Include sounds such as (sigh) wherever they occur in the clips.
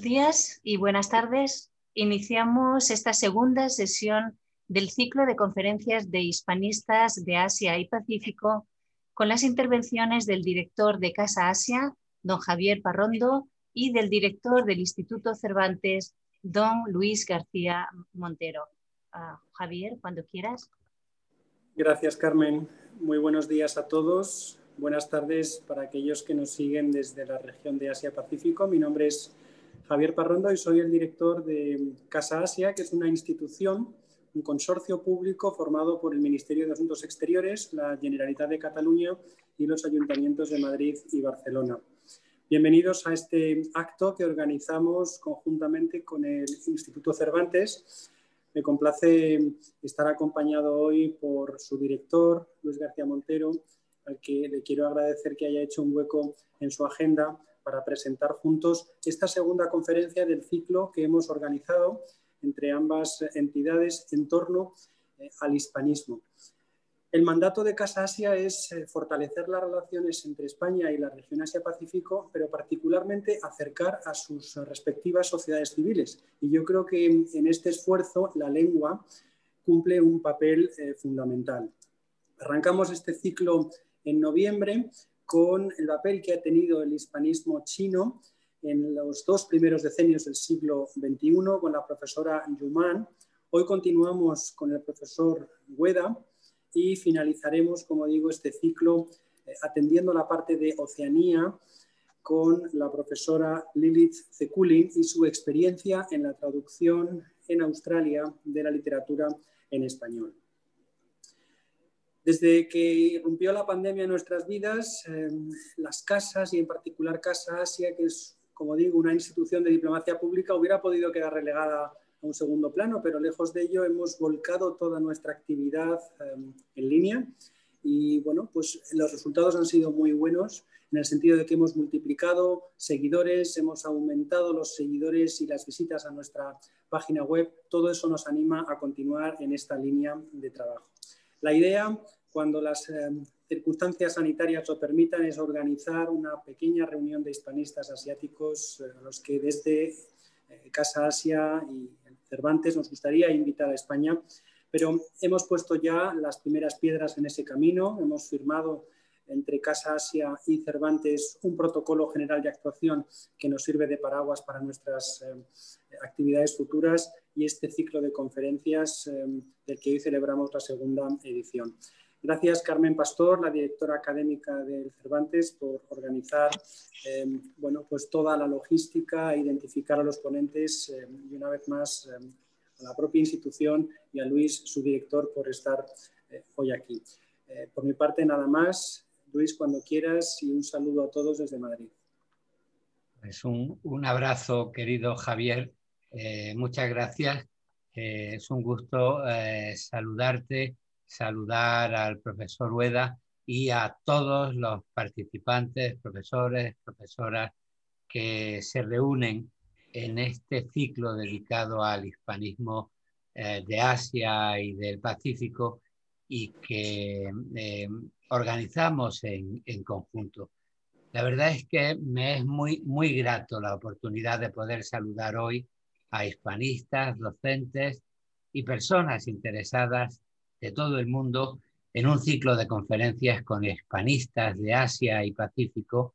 Buenos días y buenas tardes. Iniciamos esta segunda sesión del ciclo de conferencias de hispanistas de Asia y Pacífico con las intervenciones del director de Casa Asia, don Javier Parrondo, y del director del Instituto Cervantes, don Luis García Montero. Uh, Javier, cuando quieras. Gracias, Carmen. Muy buenos días a todos. Buenas tardes para aquellos que nos siguen desde la región de Asia-Pacífico. Mi nombre es Javier Parrondo y soy el director de Casa Asia, que es una institución, un consorcio público formado por el Ministerio de Asuntos Exteriores, la Generalitat de Cataluña y los ayuntamientos de Madrid y Barcelona. Bienvenidos a este acto que organizamos conjuntamente con el Instituto Cervantes. Me complace estar acompañado hoy por su director, Luis García Montero, al que le quiero agradecer que haya hecho un hueco en su agenda para presentar juntos esta segunda conferencia del ciclo que hemos organizado entre ambas entidades en torno eh, al hispanismo. El mandato de Casa Asia es eh, fortalecer las relaciones entre España y la región Asia-Pacífico, pero particularmente acercar a sus respectivas sociedades civiles. Y yo creo que en este esfuerzo la lengua cumple un papel eh, fundamental. Arrancamos este ciclo en noviembre con el papel que ha tenido el hispanismo chino en los dos primeros decenios del siglo XXI con la profesora Yuman. Hoy continuamos con el profesor Hueda y finalizaremos, como digo, este ciclo eh, atendiendo la parte de Oceanía con la profesora Lilith Zekulin y su experiencia en la traducción en Australia de la literatura en español. Desde que irrumpió la pandemia en nuestras vidas, em, las casas y en particular Casa Asia, que es, como digo, una institución de diplomacia pública, hubiera podido quedar relegada a un segundo plano, pero lejos de ello hemos volcado toda nuestra actividad em, en línea y bueno, pues los resultados han sido muy buenos en el sentido de que hemos multiplicado seguidores, hemos aumentado los seguidores y las visitas a nuestra página web. Todo eso nos anima a continuar en esta línea de trabajo. La idea, cuando las eh, circunstancias sanitarias lo permitan, es organizar una pequeña reunión de hispanistas asiáticos eh, a los que desde eh, Casa Asia y Cervantes nos gustaría invitar a España, pero hemos puesto ya las primeras piedras en ese camino, hemos firmado entre Casa Asia y Cervantes un protocolo general de actuación que nos sirve de paraguas para nuestras actividades futuras y este ciclo de conferencias em, del que hoy celebramos la segunda edición. Gracias, Carmen Pastor, la directora académica del Cervantes, por organizar em, bueno, pues toda la logística, identificar a los ponentes em, y una vez más a la propia institución y a Luis, su director, por estar eh, hoy aquí. Eh, por mi parte, nada más. Luis, cuando quieras y un saludo a todos desde Madrid. Un, un abrazo, querido Javier, eh, muchas gracias. Eh, es un gusto eh, saludarte, saludar al profesor Rueda y a todos los participantes, profesores, profesoras que se reúnen en este ciclo dedicado al hispanismo de Asia y del Pacífico y que organizamos en, en, conjunto. La verdad es que me es muy, muy grato la oportunidad de poder saludar hoy a hispanistas, docentes y personas interesadas de todo el mundo en un ciclo de conferencias con hispanistas de Asia y Pacífico.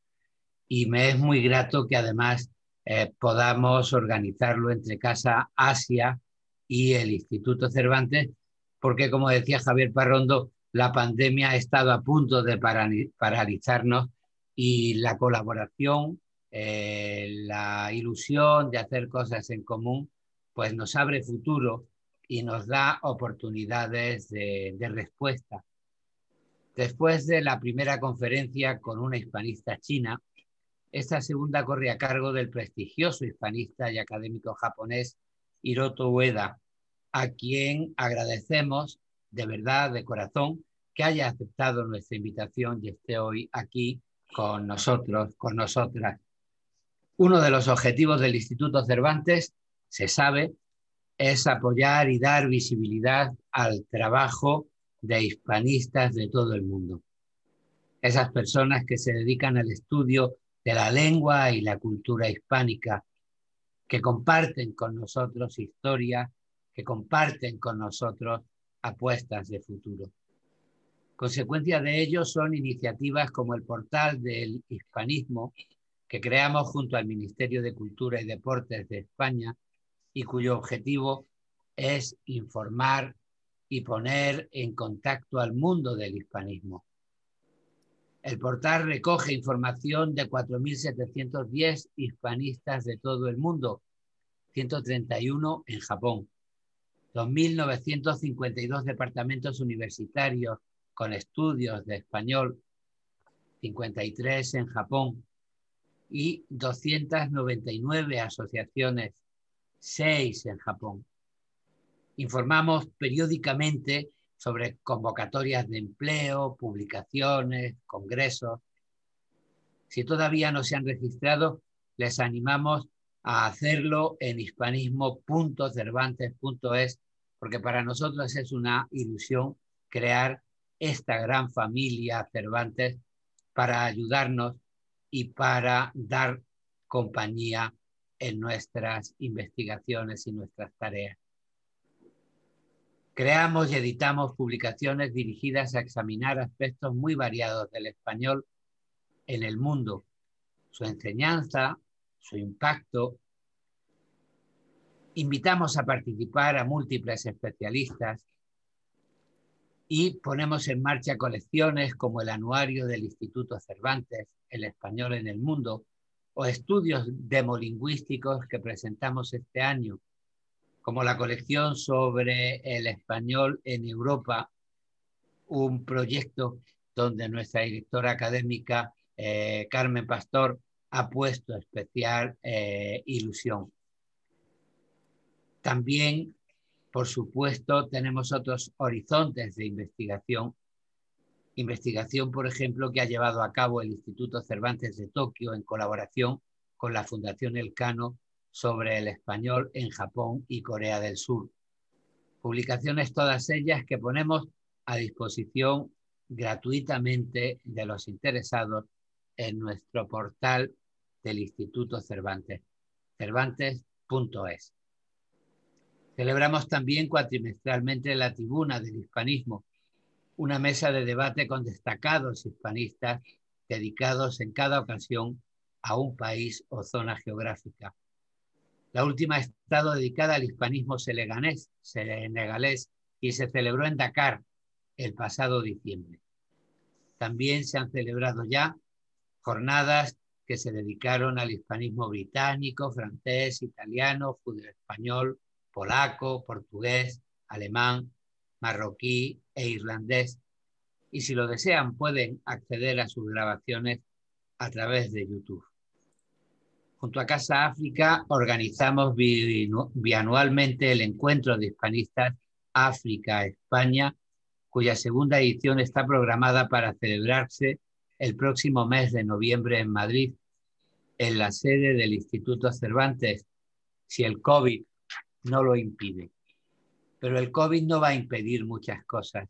Y me es muy grato que además eh, podamos organizarlo entre Casa Asia y el Instituto Cervantes, porque como decía Javier Parrondo, la pandemia ha estado a punto de paralizarnos y la colaboración eh, la ilusión de hacer cosas en común, pues nos abre futuro y nos da oportunidades de, de respuesta. Después de la primera conferencia con una hispanista china, esta segunda corre a cargo del prestigioso hispanista y académico japonés Hiroto Ueda, a quien agradecemos de verdad, de corazón, que haya aceptado nuestra invitación y esté hoy aquí con nosotros, con nosotras. Uno de los objetivos del Instituto Cervantes, se sabe, es apoyar y dar visibilidad al trabajo de hispanistas de todo el mundo. Esas personas que se dedican al estudio de la lengua y la cultura hispánica que comparten con nosotros historia, que comparten con nosotros apuestas de futuro. Consecuencia de ello son iniciativas como el portal del hispanismo que creamos junto al Ministerio de Cultura y Deportes de España y cuyo objetivo es informar y poner en contacto al mundo del hispanismo. El portal recoge información de 4.710 hispanistas de todo el mundo, 131 en Japón, 2.952 departamentos universitarios con estudios de español, 53 en Japón y 299 asociaciones, 6 en Japón. Informamos periódicamente sobre convocatorias de empleo, publicaciones, congresos. Si todavía no se han registrado, les animamos a hacerlo en hispanismo.cervantes.es, porque para nosotros es una ilusión crear esta gran familia Cervantes para ayudarnos y para dar compañía en nuestras investigaciones y nuestras tareas. Creamos y editamos publicaciones dirigidas a examinar aspectos muy variados del español en el mundo, su enseñanza, su impacto. Invitamos a participar a múltiples especialistas y ponemos en marcha colecciones como el anuario del Instituto Cervantes, El Español en el Mundo, o estudios demolingüísticos que presentamos este año, como la colección sobre el español en Europa, un proyecto donde nuestra directora académica eh, Carmen Pastor ha puesto especial eh, ilusión. También por supuesto, tenemos otros horizontes de investigación. Investigación, por ejemplo, que ha llevado a cabo el Instituto Cervantes de Tokio en colaboración con la Fundación Elcano sobre el español en Japón y Corea del Sur. Publicaciones todas ellas que ponemos a disposición gratuitamente de los interesados en nuestro portal del Instituto Cervantes, cervantes.es. Celebramos también cuatrimestralmente la tribuna del hispanismo, una mesa de debate con destacados hispanistas dedicados en cada ocasión a un país o zona geográfica. La última ha estado dedicada al hispanismo senegalés, y se celebró en Dakar el pasado diciembre. También se han celebrado ya jornadas que se dedicaron al hispanismo británico, francés, italiano, judío español, polaco, portugués, alemán, marroquí e irlandés. Y si lo desean, pueden acceder a sus grabaciones a través de YouTube. Junto a Casa África organizamos bianualmente el encuentro de hispanistas África-España, cuya segunda edición está programada para celebrarse el próximo mes de noviembre en Madrid, en la sede del Instituto Cervantes, si el COVID no lo impide. Pero el COVID no va a impedir muchas cosas.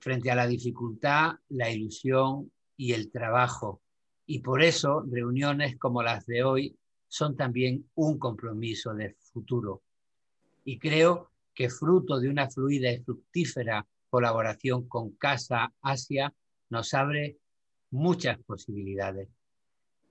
Frente a la dificultad, la ilusión y el trabajo. Y por eso reuniones como las de hoy son también un compromiso de futuro. Y creo que fruto de una fluida y fructífera colaboración con Casa Asia nos abre muchas posibilidades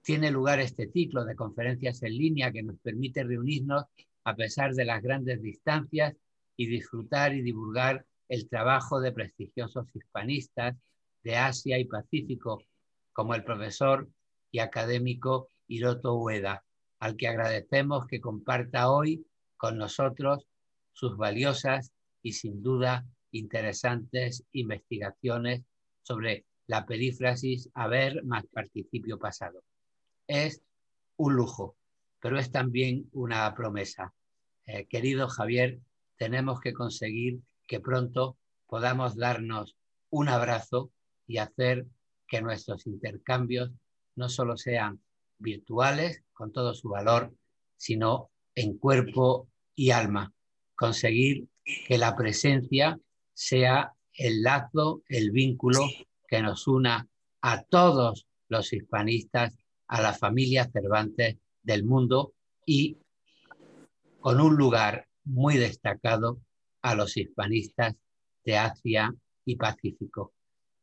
tiene lugar este ciclo de conferencias en línea que nos permite reunirnos a pesar de las grandes distancias y disfrutar y divulgar el trabajo de prestigiosos hispanistas de Asia y Pacífico, como el profesor y académico Hiroto Ueda, al que agradecemos que comparta hoy con nosotros sus valiosas y sin duda interesantes investigaciones sobre la perífrasis haber más participio pasado es un lujo, pero es también una promesa. Eh, querido Javier, tenemos que conseguir que pronto podamos darnos un abrazo y hacer que nuestros intercambios no solo sean virtuales, con todo su valor, sino en cuerpo y alma. Conseguir que la presencia sea el lazo, el vínculo que nos una a todos los hispanistas a la familia Cervantes del mundo y con un lugar muy destacado a los hispanistas de Asia y Pacífico.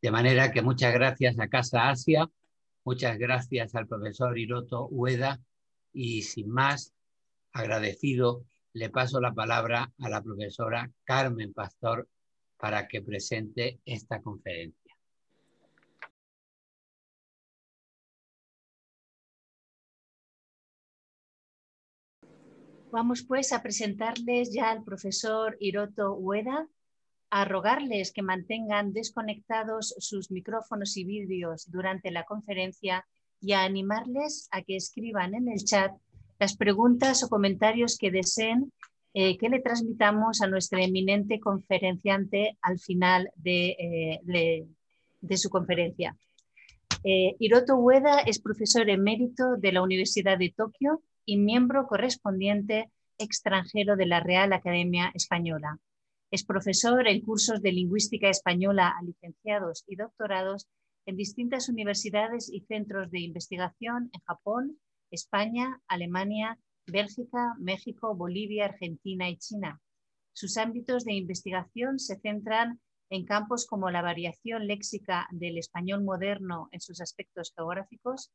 De manera que muchas gracias a Casa Asia, muchas gracias al profesor Hiroto Ueda y sin más, agradecido, le paso la palabra a la profesora Carmen Pastor para que presente esta conferencia. Vamos pues a presentarles ya al profesor Hiroto Ueda, a rogarles que mantengan desconectados sus micrófonos y vídeos durante la conferencia y a animarles a que escriban en el chat las preguntas o comentarios que deseen eh, que le transmitamos a nuestra eminente conferenciante al final de, eh, su conferencia. Eh, Hiroto Ueda es profesor emérito de la Universidad de Tokio y miembro correspondiente extranjero de la Real Academia Española. Es profesor en cursos de lingüística española a licenciados y doctorados en distintas universidades y centros de investigación en Japón, España, Alemania, Bélgica, México, Bolivia, Argentina y China. Sus ámbitos de investigación se centran en campos como la variación léxica del español moderno en sus aspectos geográficos,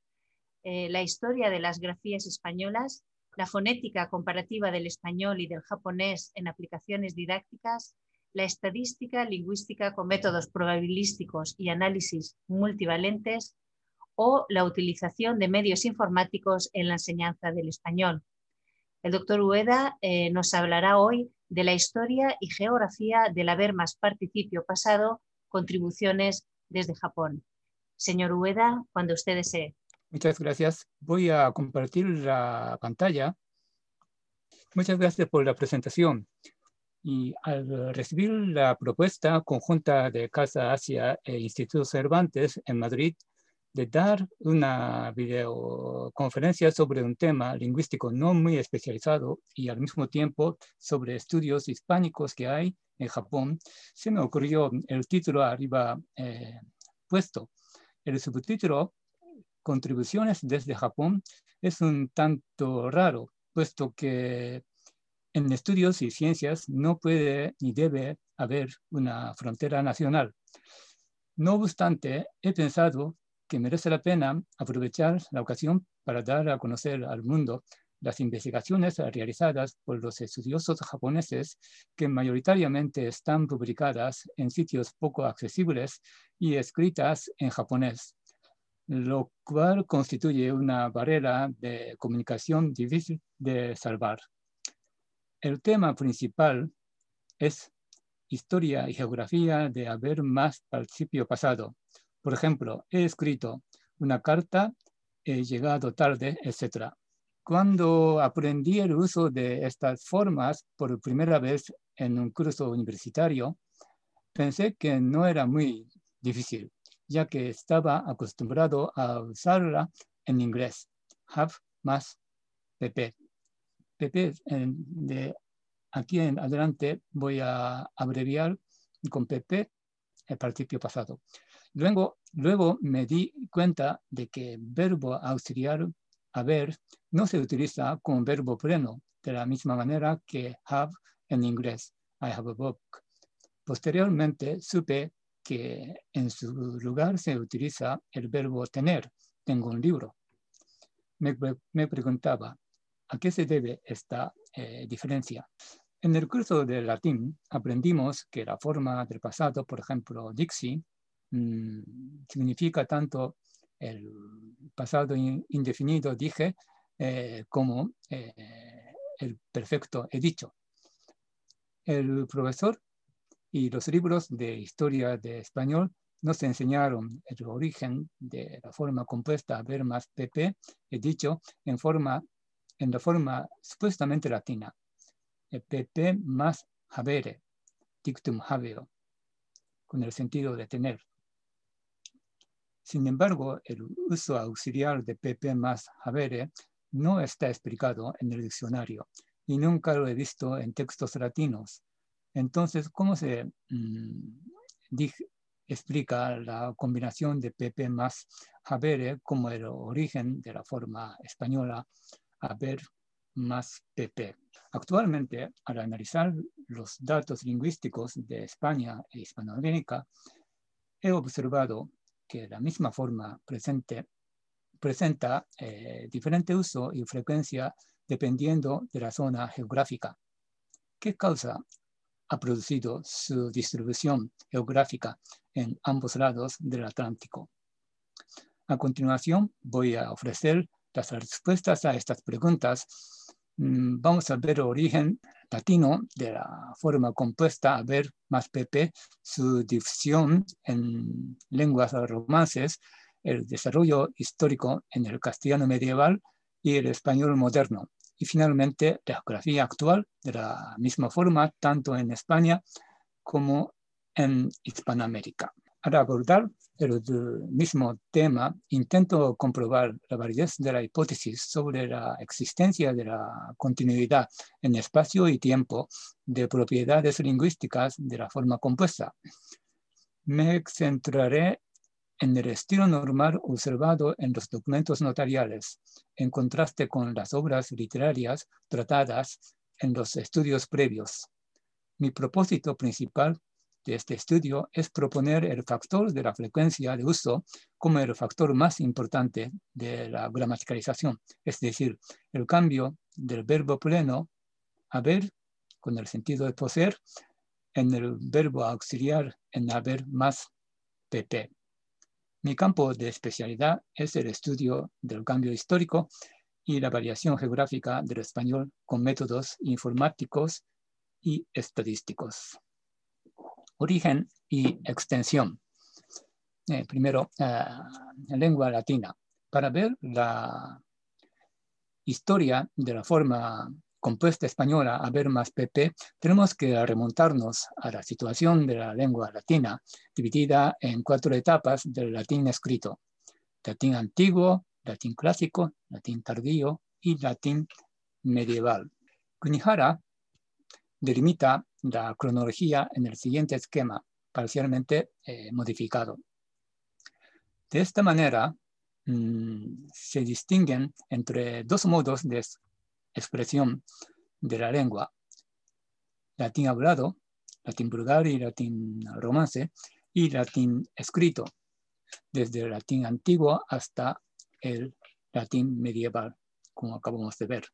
eh, la historia de las grafías españolas, la fonética comparativa del español y del japonés en aplicaciones didácticas, la estadística lingüística con métodos probabilísticos y análisis multivalentes o la utilización de medios informáticos en la enseñanza del español. El doctor Ueda eh, nos hablará hoy de la historia y geografía del haber más participio pasado, contribuciones desde Japón. Señor Ueda, cuando usted desee. Muchas gracias. Voy a compartir la pantalla. Muchas gracias por la presentación. Y al recibir la propuesta conjunta de Casa Asia e Instituto Cervantes en Madrid de dar una videoconferencia sobre un tema lingüístico no muy especializado y al mismo tiempo sobre estudios hispánicos que hay en Japón, se me ocurrió el título arriba eh, puesto. El subtítulo contribuciones desde Japón es un tanto raro, puesto que en estudios y ciencias no puede ni debe haber una frontera nacional. No obstante, he pensado que merece la pena aprovechar la ocasión para dar a conocer al mundo las investigaciones realizadas por los estudiosos japoneses que mayoritariamente están publicadas en sitios poco accesibles y escritas en japonés lo cual constituye una barrera de comunicación difícil de salvar. El tema principal es historia y geografía de haber más participio pasado. Por ejemplo, he escrito una carta, he llegado tarde, etc. Cuando aprendí el uso de estas formas por primera vez en un curso universitario, pensé que no era muy difícil ya que estaba acostumbrado a usarla en inglés. Have más PP. PP de aquí en adelante voy a abreviar con PP el participio pasado. Luego, luego me di cuenta de que verbo auxiliar haber no se utiliza como verbo pleno de la misma manera que have en inglés. I have a book. Posteriormente supe que en su lugar se utiliza el verbo tener. Tengo un libro. Me, preguntaba, ¿a qué se debe esta eh, diferencia? En el curso de latín aprendimos que la forma del pasado, por ejemplo, dixi, mm, significa tanto el pasado indefinido, dije, eh, como eh, el perfecto he dicho. El profesor y los libros de historia de español nos enseñaron el origen de la forma compuesta ver más pp, he dicho, en, forma, en la forma supuestamente latina. pp más habere, dictum habeo, con el sentido de tener. Sin embargo, el uso auxiliar de pp más habere no está explicado en el diccionario y nunca lo he visto en textos latinos entonces, ¿cómo se mm, explica la combinación de PP más Habere como el origen de la forma española haber más PP. Actualmente, al analizar los datos lingüísticos de España e Hispanoamérica, he observado que la misma forma presente, presenta eh, diferente uso y frecuencia dependiendo de la zona geográfica. ¿Qué causa ha producido su distribución geográfica en ambos lados del Atlántico? A continuación, voy a ofrecer las respuestas a estas preguntas. Mm, vamos a ver el origen latino de la forma compuesta, a ver más PP, su difusión en lenguas romances, el desarrollo histórico en el castellano medieval y el español moderno. Y finalmente, la geografía actual de la misma forma, tanto en España como en Hispanoamérica. Para abordar el mismo tema, intento comprobar la validez de la hipótesis sobre la existencia de la continuidad en espacio y tiempo de propiedades lingüísticas de la forma compuesta. Me centraré en el estilo normal observado en los documentos notariales, en contraste con las obras literarias tratadas en los estudios previos. Mi propósito principal de este estudio es proponer el factor de la frecuencia de uso como el factor más importante de la gramaticalización, es decir, el cambio del verbo pleno haber con el sentido de poseer en el verbo auxiliar en haber más pp. Mi campo de especialidad es el estudio del cambio histórico y la variación geográfica del español con métodos informáticos y estadísticos origen y extensión. Eh, primero, eh, lengua latina. Para ver la historia de la forma compuesta española a ver más PP, tenemos que remontarnos a la situación de la lengua latina, dividida en cuatro etapas del latín escrito. Latín antiguo, latín clásico, latín tardío y latín medieval. Kunihara delimita la cronología en el siguiente esquema, parcialmente eh, modificado. De esta manera, mm, se distinguen entre dos modos de expresión de la lengua, latín hablado, latín vulgar y latín romance, y latín escrito, desde el latín antiguo hasta el latín medieval, como acabamos de ver.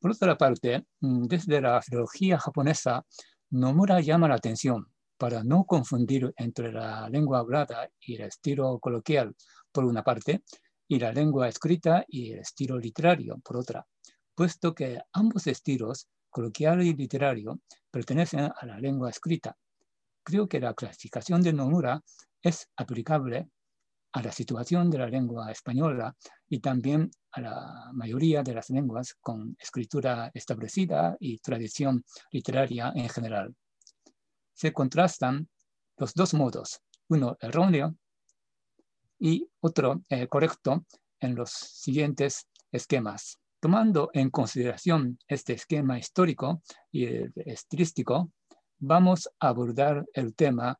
Por otra parte, mm, desde la filología japonesa, Nomura llama la atención para no confundir entre la lengua hablada y el estilo coloquial, por una parte, y la lengua escrita y el estilo literario, por otra, puesto que ambos estilos, coloquial y literario, pertenecen a la lengua escrita. Creo que la clasificación de Nomura es aplicable a la situación de la lengua española y también a la mayoría de las lenguas con escritura establecida y tradición literaria en general. Se contrastan los dos modos, uno erróneo y otro eh, correcto en los siguientes esquemas. Tomando en consideración este esquema histórico y estilístico, vamos a abordar el tema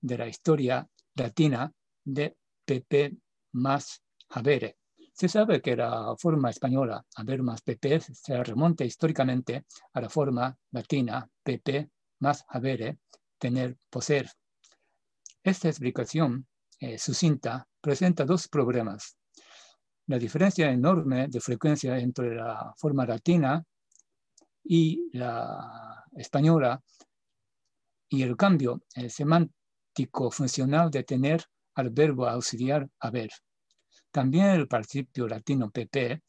de la historia latina de PP más Habere. Se sabe que la forma española, haber más PP, se remonta históricamente a la forma latina, PP más habere, tener, poseer. Esta explicación eh, sucinta presenta dos problemas. La diferencia enorme de frecuencia entre la forma latina y la española y el cambio semántico funcional de tener al verbo auxiliar haber. También el participio latino pp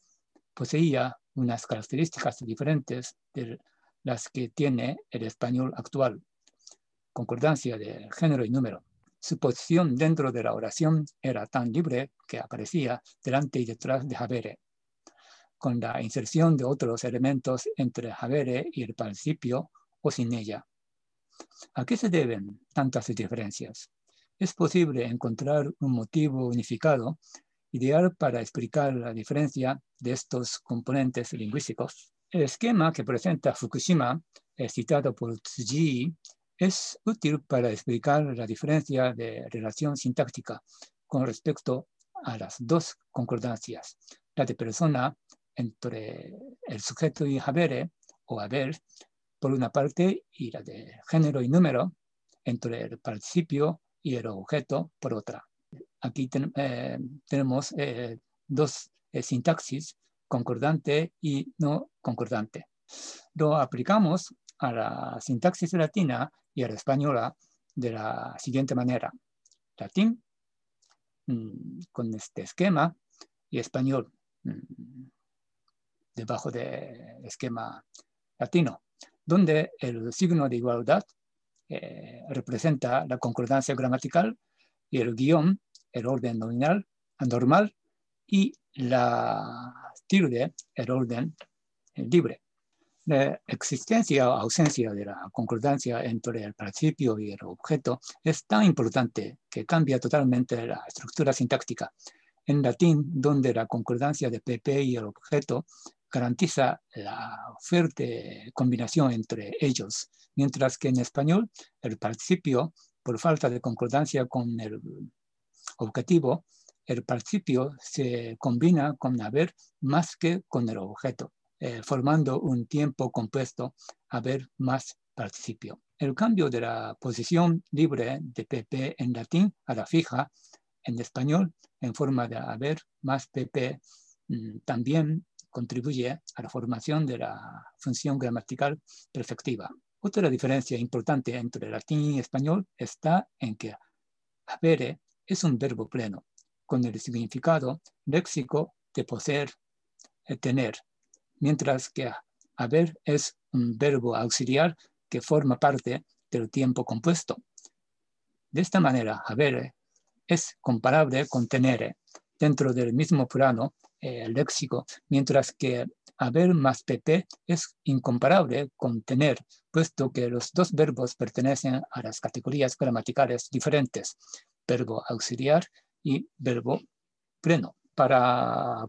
poseía unas características diferentes de las que tiene el español actual. Concordancia de género y número. Su posición dentro de la oración era tan libre que aparecía delante y detrás de habere, con la inserción de otros elementos entre habere y el participio o sin ella. ¿A qué se deben tantas diferencias? es posible encontrar un motivo unificado ideal para explicar la diferencia de estos componentes lingüísticos. El esquema que presenta Fukushima, citado por Tsuji, es útil para explicar la diferencia de relación sintáctica con respecto a las dos concordancias, la de persona entre el sujeto y habere o haber, por una parte, y la de género y número, entre el participio y el objeto, por otra. Aquí eh, tenemos eh, dos eh, sintaxis, concordante y no concordante. Lo aplicamos a la sintaxis latina y a la española de la siguiente manera. Latín, mm, con este esquema, y español, mm, debajo del esquema latino, donde el signo de igualdad eh, representa la concordancia gramatical y el guion, el orden nominal, normal, y la tilde, el orden libre. La existencia o ausencia de la concordancia entre el principio y el objeto es tan importante que cambia totalmente la estructura sintáctica. En latín, donde la concordancia de PP y el objeto garantiza la fuerte combinación entre ellos, mientras que en español el participio, por falta de concordancia con el objetivo, el participio se combina con haber más que con el objeto, eh, formando un tiempo compuesto haber más participio. El cambio de la posición libre de PP en latín a la fija en español en forma de haber más PP mm, también contribuye a la formación de la función gramatical perfectiva. Otra diferencia importante entre latín y español está en que habere es un verbo pleno, con el significado léxico de poseer, eh, tener, mientras que haber es un verbo auxiliar que forma parte del tiempo compuesto. De esta manera, haber es comparable con tener dentro del mismo plano eh, léxico, mientras que haber más pp es incomparable con tener, puesto que los dos verbos pertenecen a las categorías gramaticales diferentes, verbo auxiliar y verbo pleno. Para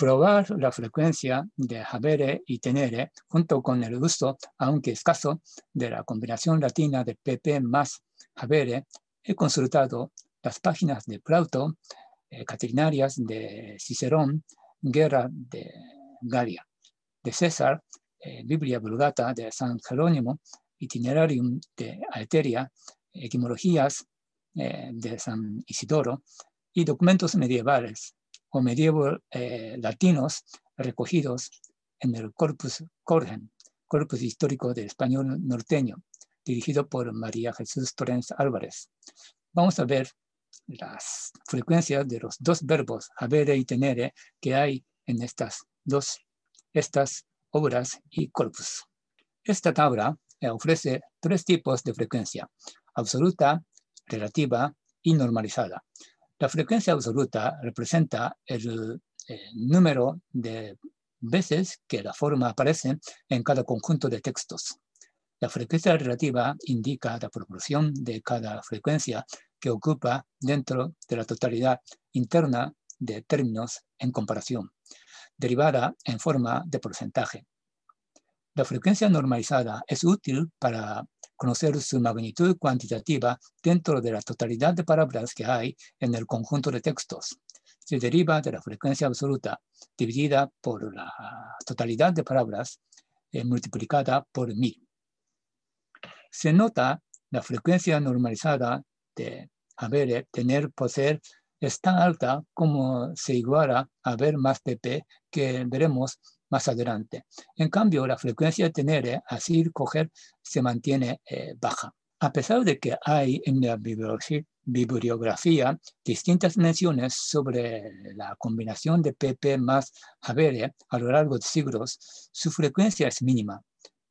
comprobar la frecuencia de habere y tenere, junto con el uso, aunque escaso, de la combinación latina de pp más habere, he consultado las páginas de Plauto, eh, Caterinarias de Cicerón, Guerra de Galia, de César, eh, Biblia Vulgata de San Jerónimo, Itinerarium de Aeteria, Etimologías eh, de San Isidoro y documentos medievales o medieval latinos recogidos en el Corpus Corgen, Corpus Histórico del Español Norteño, dirigido por María Jesús Torrens Álvarez. Vamos a ver las frecuencias de los dos verbos habere y tenere que hay en estas dos estas obras y corpus. Esta tabla ofrece tres tipos de frecuencia, absoluta, relativa y normalizada. La frecuencia absoluta representa el, número de veces que la forma aparece en cada conjunto de textos. La frecuencia relativa indica la proporción de cada frecuencia que ocupa dentro de la totalidad interna de términos en comparación, derivada en forma de porcentaje. La frecuencia normalizada es útil para conocer su magnitud cuantitativa dentro de la totalidad de palabras que hay en el conjunto de textos. Se deriva de la frecuencia absoluta dividida por la totalidad de palabras eh, multiplicada por mil. Se nota la frecuencia normalizada de haber, tener, poseer es tan alta como se iguala a ver más PP que veremos más adelante. En cambio, la frecuencia de tener, así coger, se mantiene eh, baja. A pesar de que hay en la bibliografía distintas menciones sobre la combinación de PP más Habere a lo largo de siglos, su frecuencia es mínima.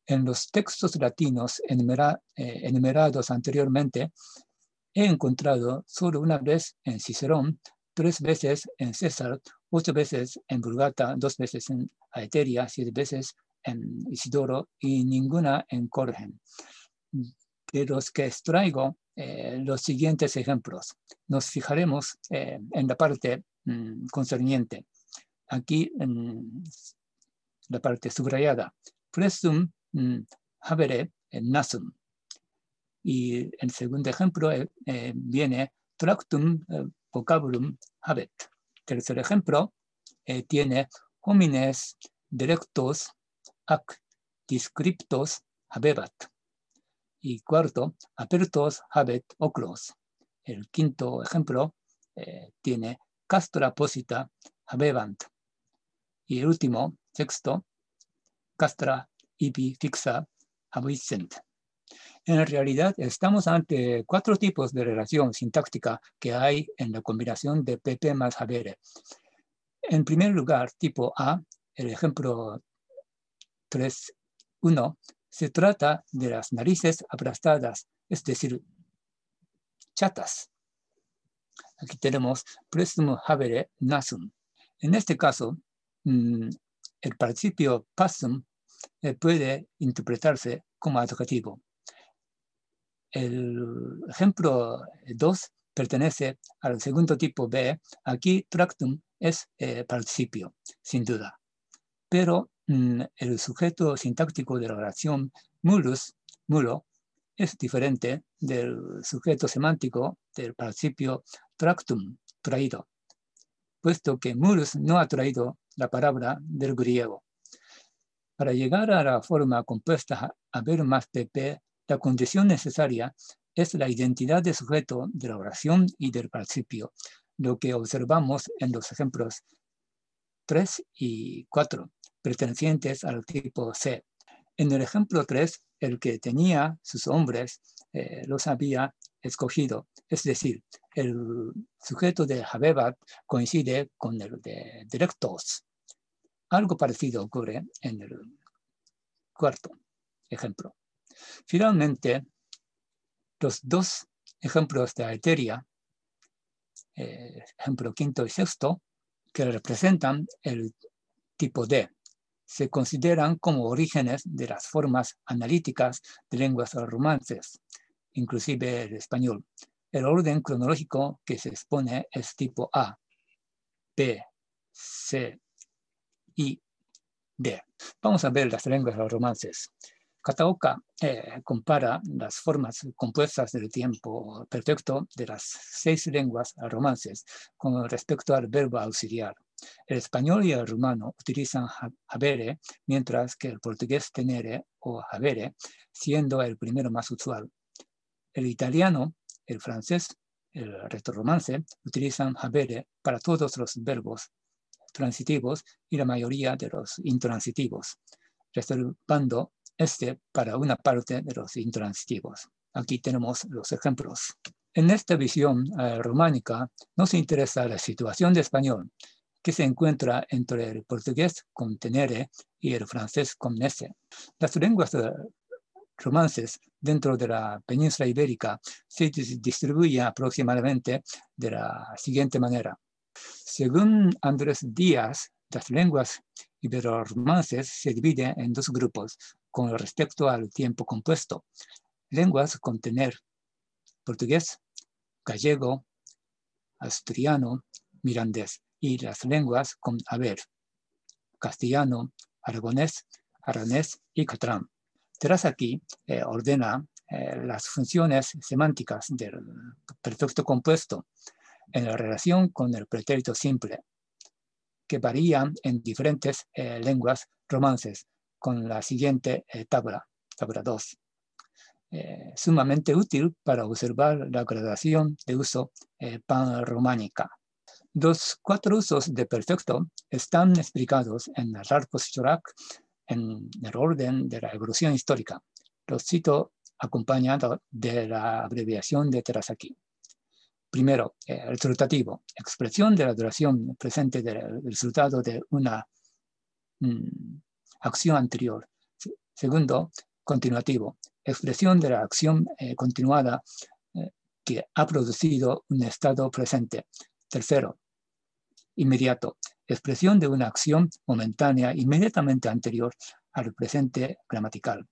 En los textos latinos eh, enumerados anteriormente, he encontrado solo una vez en Cicerón, tres veces en César, ocho veces en Vulgata, dos veces en Aeteria, siete veces en Isidoro y ninguna en Corgen. De los que extraigo eh, los siguientes ejemplos. Nos fijaremos eh, en la parte mm, concerniente. Aquí en la parte subrayada. Presum mm, habere nasum. Y el segundo ejemplo eh, eh, viene tractum eh, vocabulum habet. Tercer ejemplo tiene homines directos ac descriptos habebat. Y cuarto, apertos habet oclos. El quinto ejemplo eh, tiene castra posita habebant. Y el último, sexto, castra ibi fixa habuisent. En realidad, estamos ante cuatro tipos de relación sintáctica que hay en la combinación de PP más habere. En primer lugar, tipo A, el ejemplo 3.1, se trata de las narices aplastadas, es decir, chatas. Aquí tenemos presum habere nasum. En este caso, mm, el principio passum eh, puede interpretarse como adjetivo. El ejemplo 2 pertenece al segundo tipo B. Aquí tractum es eh, participio, sin duda. Pero mm, el sujeto sintáctico de la oración mulus, mulo, es diferente del sujeto semántico del participio tractum, traído, puesto que mulus no ha traído la palabra del griego. Para llegar a la forma compuesta a ver más pp, la condición necesaria es la identidad de sujeto de la oración y del principio, lo que observamos en los ejemplos 3 y 4, pertenecientes al tipo C. En el ejemplo 3, el que tenía sus hombres eh, los había escogido, es decir, el sujeto de Habebat coincide con el de directos. Algo parecido ocurre en el cuarto ejemplo. Finalmente, los dos ejemplos de Aeteria, eh, ejemplo quinto y sexto, que representan el tipo D, se consideran como orígenes de las formas analíticas de lenguas romances, inclusive el español. El orden cronológico que se expone es tipo A, B, C, I, D. Vamos a ver las lenguas romances. Kataoka eh, compara las formas compuestas del tiempo perfecto de las seis lenguas romances con respecto al verbo auxiliar. El español y el rumano utilizan habere, mientras que el portugués tenere o habere, siendo el primero más usual. El italiano, el francés, el romance utilizan habere para todos los verbos transitivos y la mayoría de los intransitivos, reservando este para una parte de los intransitivos. Aquí tenemos los ejemplos. En esta visión eh, románica nos interesa la situación de español, que se encuentra entre el portugués con tenere y el francés con nese. Las lenguas eh, romances dentro de la península ibérica se distribuyen aproximadamente de la siguiente manera. Según Andrés Díaz, las lenguas ibero-romances se dividen en dos grupos, con respecto al tiempo compuesto. Lenguas con tener portugués, gallego, asturiano, mirandés y las lenguas con haber, castellano, aragonés, aranés y catrán. Tras aquí eh, ordena eh, las funciones semánticas del perfecto compuesto en la relación con el pretérito simple, que varían en diferentes eh, lenguas romances, con la siguiente eh, tabla, tabla 2. Eh, sumamente útil para observar la gradación de uso eh, pan-románica. Los cuatro usos de perfecto están explicados en Rarpos en el orden de la evolución histórica. Los cito acompañado de la abreviación de Terasaki. Primero, el resultativo, expresión de la duración presente del resultado de una mm, acción anterior. Segundo, continuativo, expresión de la acción eh, continuada eh, que ha producido un estado presente. Tercero, inmediato, expresión de una acción momentánea inmediatamente anterior al presente gramatical.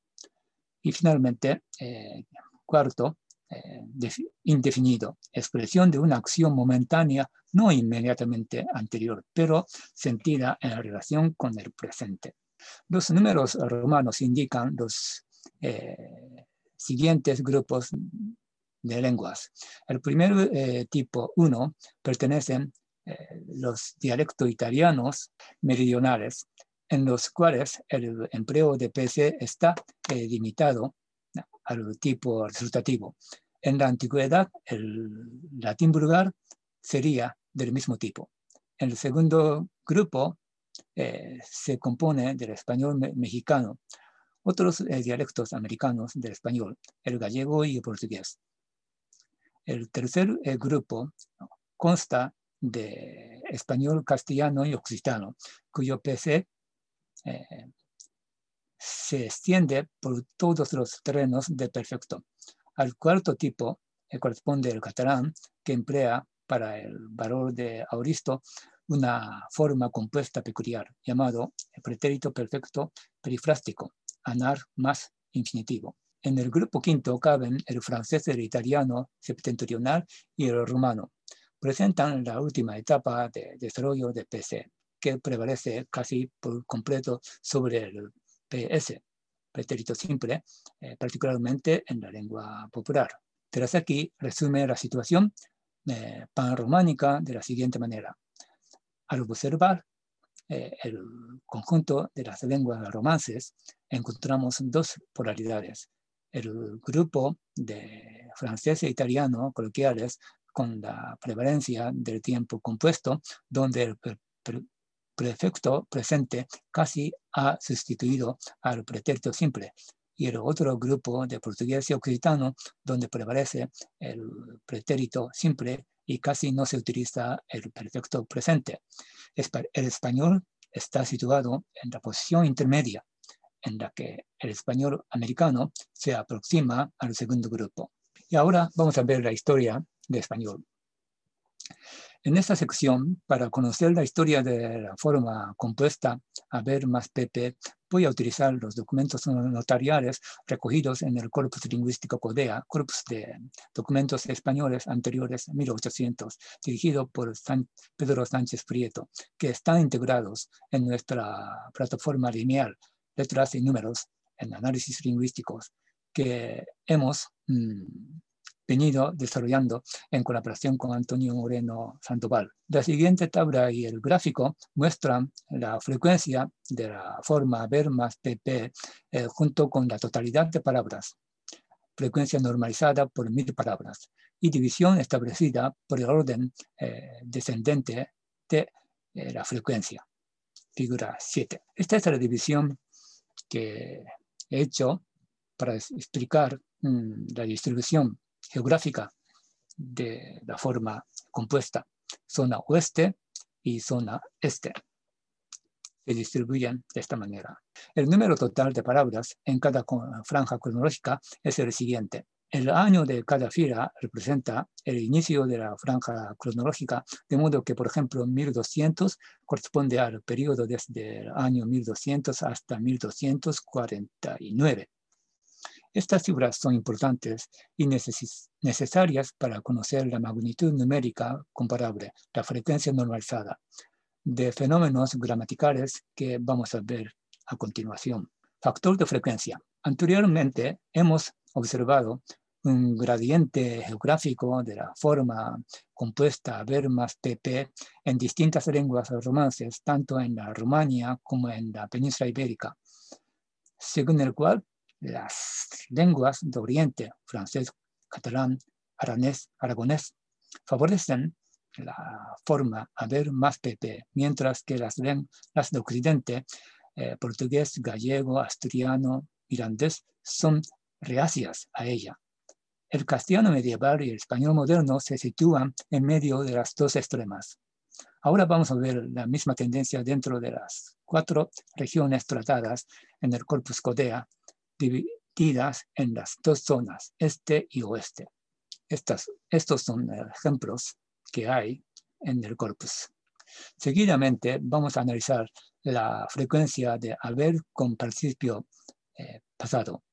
Y finalmente, eh, cuarto, indefinido, expresión de una acción momentánea no inmediatamente anterior, pero sentida en relación con el presente. Los números romanos indican los eh, siguientes grupos de lenguas. El primer eh, tipo 1 pertenece eh, los dialectos italianos meridionales, en los cuales el empleo de PC está eh, limitado al tipo resultativo. En la antigüedad, el latín vulgar sería del mismo tipo. El segundo grupo eh, se compone del español mexicano, otros eh, dialectos americanos del español, el gallego y el portugués. El tercer eh, grupo consta de español, castellano y occitano, cuyo PC se extiende por todos los terrenos de perfecto. Al cuarto tipo corresponde el catalán, que emplea para el valor de auristo una forma compuesta peculiar llamado pretérito perfecto perifrástico, anar más infinitivo. En el grupo quinto caben el francés, el italiano septentrional y el rumano. Presentan la última etapa de desarrollo de PC, que prevalece casi por completo sobre el PS, pretérito simple, eh, particularmente en la lengua popular. Tras aquí resume la situación eh, panrománica de la siguiente manera. Al observar eh, el conjunto de las lenguas romances, encontramos dos polaridades. El grupo de francés e italiano coloquiales con la prevalencia del tiempo compuesto, donde el prefecto presente casi ha sustituido al pretérito simple, y el otro grupo de portugués y occitano, donde prevalece el pretérito simple y casi no se utiliza el perfecto presente. El español está situado en la posición intermedia, en la que el español americano se aproxima al segundo grupo. Y ahora vamos a ver la historia de español. En esta sección, para conocer la historia de la forma compuesta haber más PP, voy a utilizar los documentos notariales recogidos en el Corpus Lingüístico CODEA, corpus de documentos españoles anteriores a 1800, dirigido por Pedro Sánchez Prieto, que están integrados en nuestra plataforma lineal, letras y números en análisis lingüísticos, que hemos mm, venido desarrollando en colaboración con Antonio Moreno Sandoval. La siguiente tabla y el gráfico muestran la frecuencia de la forma ver más pp eh, junto con la totalidad de palabras, frecuencia normalizada por mil palabras y división establecida por el orden eh, descendente de eh, la frecuencia. Figura 7. Esta es la división que he hecho para explicar mm, la distribución geográfica de la forma compuesta, zona oeste y zona este. Se distribuyen de esta manera. El número total de palabras en cada franja cronológica es el siguiente. El año de cada fila representa el inicio de la franja cronológica, de modo que, por ejemplo, 1200 corresponde al periodo desde el año 1200 hasta 1249. Estas cifras son importantes y necesarias para conocer la magnitud numérica comparable, la frecuencia normalizada, de fenómenos gramaticales que vamos a ver a continuación. Factor de frecuencia. Anteriormente hemos observado un gradiente geográfico de la forma compuesta ver más pp en distintas lenguas romances, tanto en la Rumania como en la península ibérica, según el cual las lenguas de Oriente, francés, catalán, aranés, aragonés, favorecen la forma haber más PP, mientras que las lenguas de Occidente, eh, portugués, gallego, asturiano, irlandés, son reacias a ella. El castellano medieval y el español moderno se sitúan en medio de las dos extremas. Ahora vamos a ver la misma tendencia dentro de las cuatro regiones tratadas en el Corpus Codea divididas en las dos zonas, este y oeste. Estas, estos son ejemplos que hay en el corpus. Seguidamente vamos a analizar la frecuencia de haber con participio eh, pasado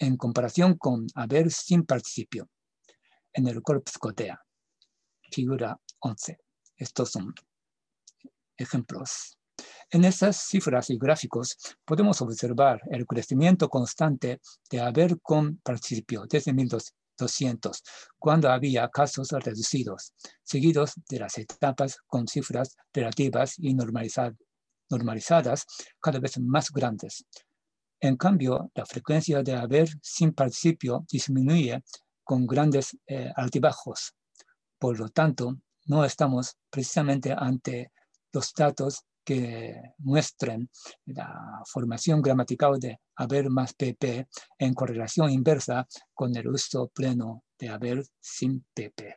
en comparación con haber sin participio en el corpus cotea. Figura 11. Estos son ejemplos. En estas cifras y gráficos podemos observar el crecimiento constante de haber con participio desde 200, cuando había casos reducidos, seguidos de las etapas con cifras relativas y normalizadas cada vez más grandes. En cambio, la frecuencia de haber sin participio disminuye con grandes eh, altibajos. Por lo tanto, no estamos precisamente ante los datos que muestren la formación gramatical de haber más PP en correlación inversa con el uso pleno de haber sin PP.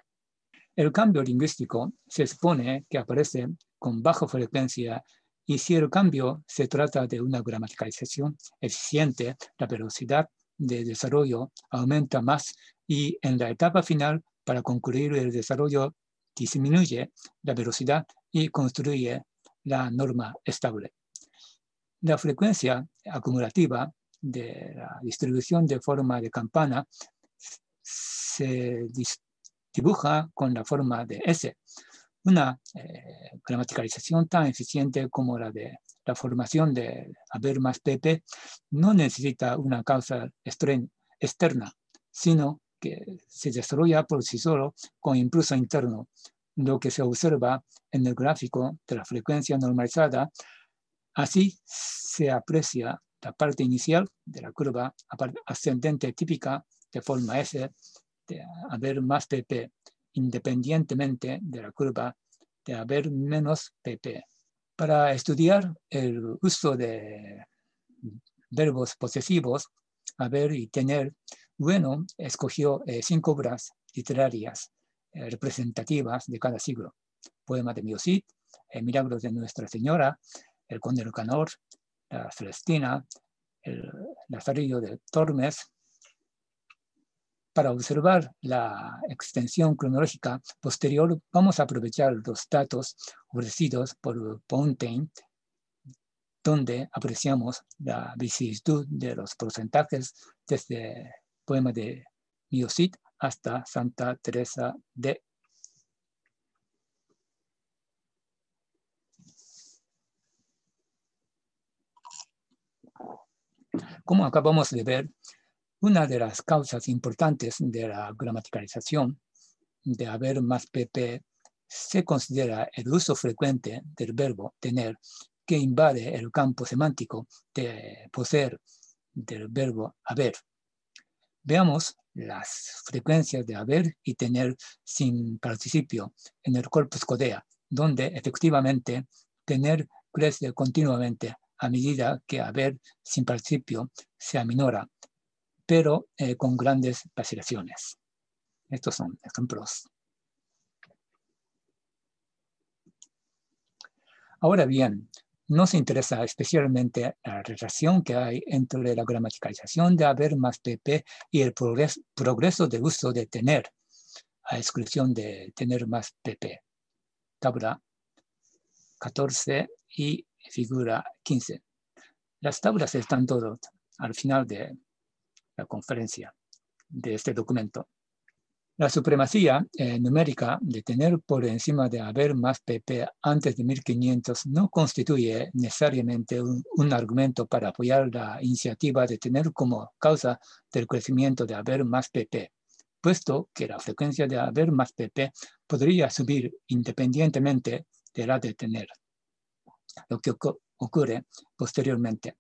El cambio lingüístico se supone que aparece con baja frecuencia y si el cambio se trata de una gramaticalización eficiente, la velocidad de desarrollo aumenta más y en la etapa final, para concluir el desarrollo, disminuye la velocidad y construye la norma estable. La frecuencia acumulativa de la distribución de forma de campana se dibuja con la forma de S. Una eh, gramaticalización tan eficiente como la de la formación de haber más PP no necesita una causa externa, sino que se desarrolla por sí solo con impulso interno lo que se observa en el gráfico de la frecuencia normalizada, así se aprecia la parte inicial de la curva ascendente típica de forma S de haber más PP, independientemente de la curva de haber menos PP. Para estudiar el uso de verbos posesivos, haber y tener, bueno, escogió eh, cinco obras literarias representativas de cada siglo. Poema de Miosit, el Milagros de Nuestra Señora, el Conde Canor, la Celestina, el Lazarillo de Tormes. Para observar la extensión cronológica posterior, vamos a aprovechar los datos ofrecidos por Pontaine, donde apreciamos la vicisitud de los porcentajes desde el poema de Miosit hasta Santa Teresa de Como acabamos de ver, una de las causas importantes de la gramaticalización de haber más PP se considera el uso frecuente del verbo tener que invade el campo semántico de poseer del verbo haber. Veamos las frecuencias de haber y tener sin participio en el corpus codea, donde efectivamente tener crece continuamente a medida que haber sin participio se aminora, pero eh, con grandes vacilaciones. Estos son ejemplos. Ahora bien, nos interesa especialmente la relación que hay entre la gramaticalización de haber más PP y el progreso, progreso de uso de tener, a exclusión de tener más PP. Tabla 14 y figura 15. Las tablas están todas al final de la conferencia de este documento. La supremacía eh, numérica de tener por encima de haber más PP antes de 1500 no constituye necesariamente un, argumento para apoyar la iniciativa de tener como causa del crecimiento de haber más PP, puesto que la frecuencia de haber más PP podría subir independientemente de la de tener, lo que ocurre posteriormente.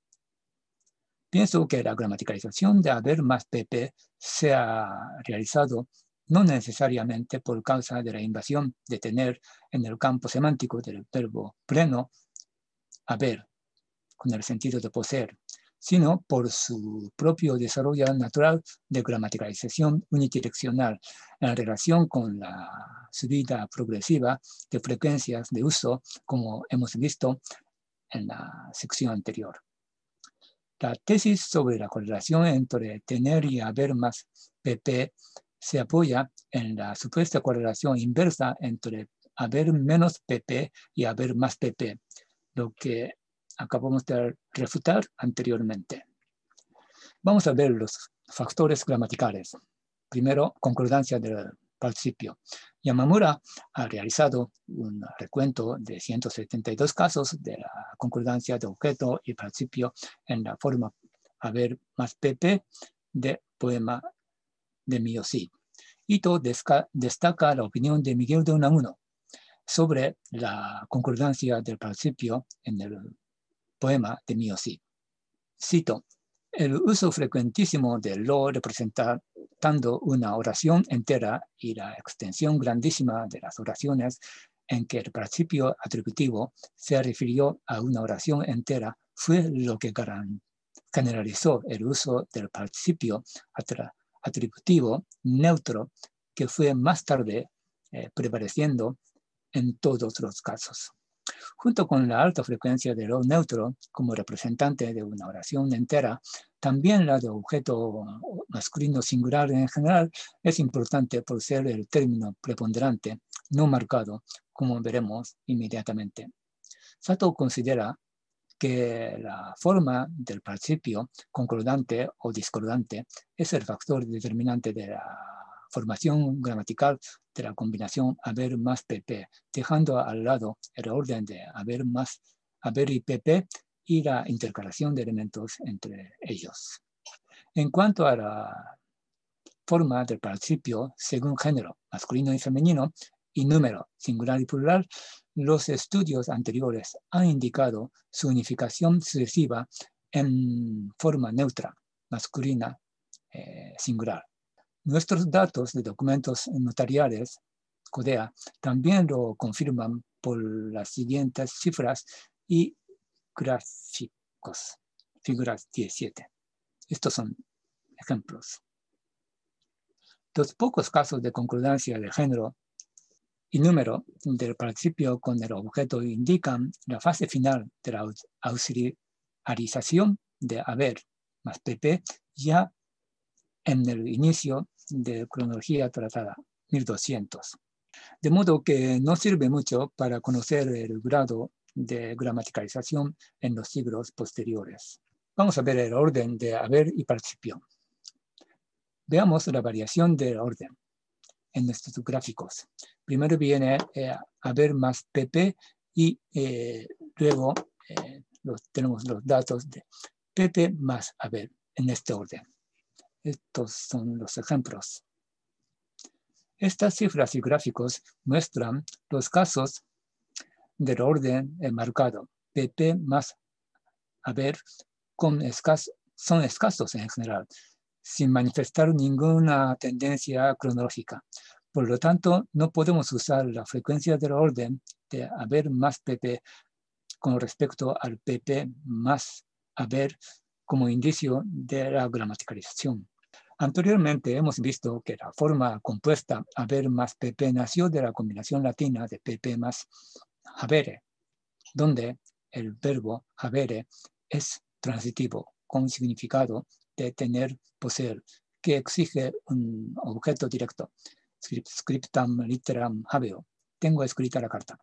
Pienso que la gramaticalización de haber más PP se ha realizado no necesariamente por causa de la invasión de tener en el campo semántico del verbo pleno haber, con el sentido de poseer, sino por su propio desarrollo natural de gramaticalización unidireccional en relación con la subida progresiva de frecuencias de uso, como hemos visto en la sección anterior. La tesis sobre la correlación entre tener y haber más PP se apoya en la supuesta correlación inversa entre haber menos PP y haber más PP, lo que acabamos de refutar anteriormente. Vamos a ver los factores gramaticales. Primero, concordancia del participio. Yamamura ha realizado un recuento de 172 casos de la concordancia de objeto y participio en la forma haber más PP de poema de Miyosí. Ito destaca la opinión de Miguel de Unamuno sobre la concordancia del principio en el poema de Miyosí. Cito, el uso frecuentísimo de lo representando una oración entera y la extensión grandísima de las oraciones en que el principio atributivo se refirió a una oración entera fue lo que generalizó el uso del principio atributivo neutro que fue más tarde eh, prevaleciendo en todos los casos. Junto con la alta frecuencia de lo neutro como representante de una oración entera, también la de objeto masculino singular en general es importante por ser el término preponderante, no marcado, como veremos inmediatamente. Sato considera que la forma del principio concordante o discordante es el factor determinante de la formación gramatical de la combinación haber más pp, dejando al lado el orden de haber más haber y pp y la intercalación de elementos entre ellos. En cuanto a la forma del principio según género, masculino y femenino, y número, singular y plural, los estudios anteriores han indicado su unificación sucesiva en forma neutra, masculina, eh, singular. Nuestros datos de documentos notariales, CODEA, también lo confirman por las siguientes cifras y gráficos, figuras 17. Estos son ejemplos. Los pocos casos de concordancia de género y número del principio con el objeto indican la fase final de la auxiliarización de haber más pp ya en el inicio de cronología tratada, 1200. De modo que no sirve mucho para conocer el grado de gramaticalización en los siglos posteriores. Vamos a ver el orden de haber y participio. Veamos la variación del orden en estos gráficos. Primero viene eh, haber más PP y eh, luego eh, tenemos los datos de PP más haber en este orden. Estos son los ejemplos. Estas cifras y gráficos muestran los casos del orden marcado. PP más haber con son escasos en general sin manifestar ninguna tendencia cronológica. Por lo tanto, no podemos usar la frecuencia del orden de haber más PP con respecto al PP más haber como indicio de la gramaticalización. Anteriormente hemos visto que la forma compuesta haber más PP nació de la combinación latina de PP más habere, donde el verbo habere es transitivo con significado de tener, poseer, que exige un objeto directo. Scriptam litteram habeo. Tengo escrita la carta.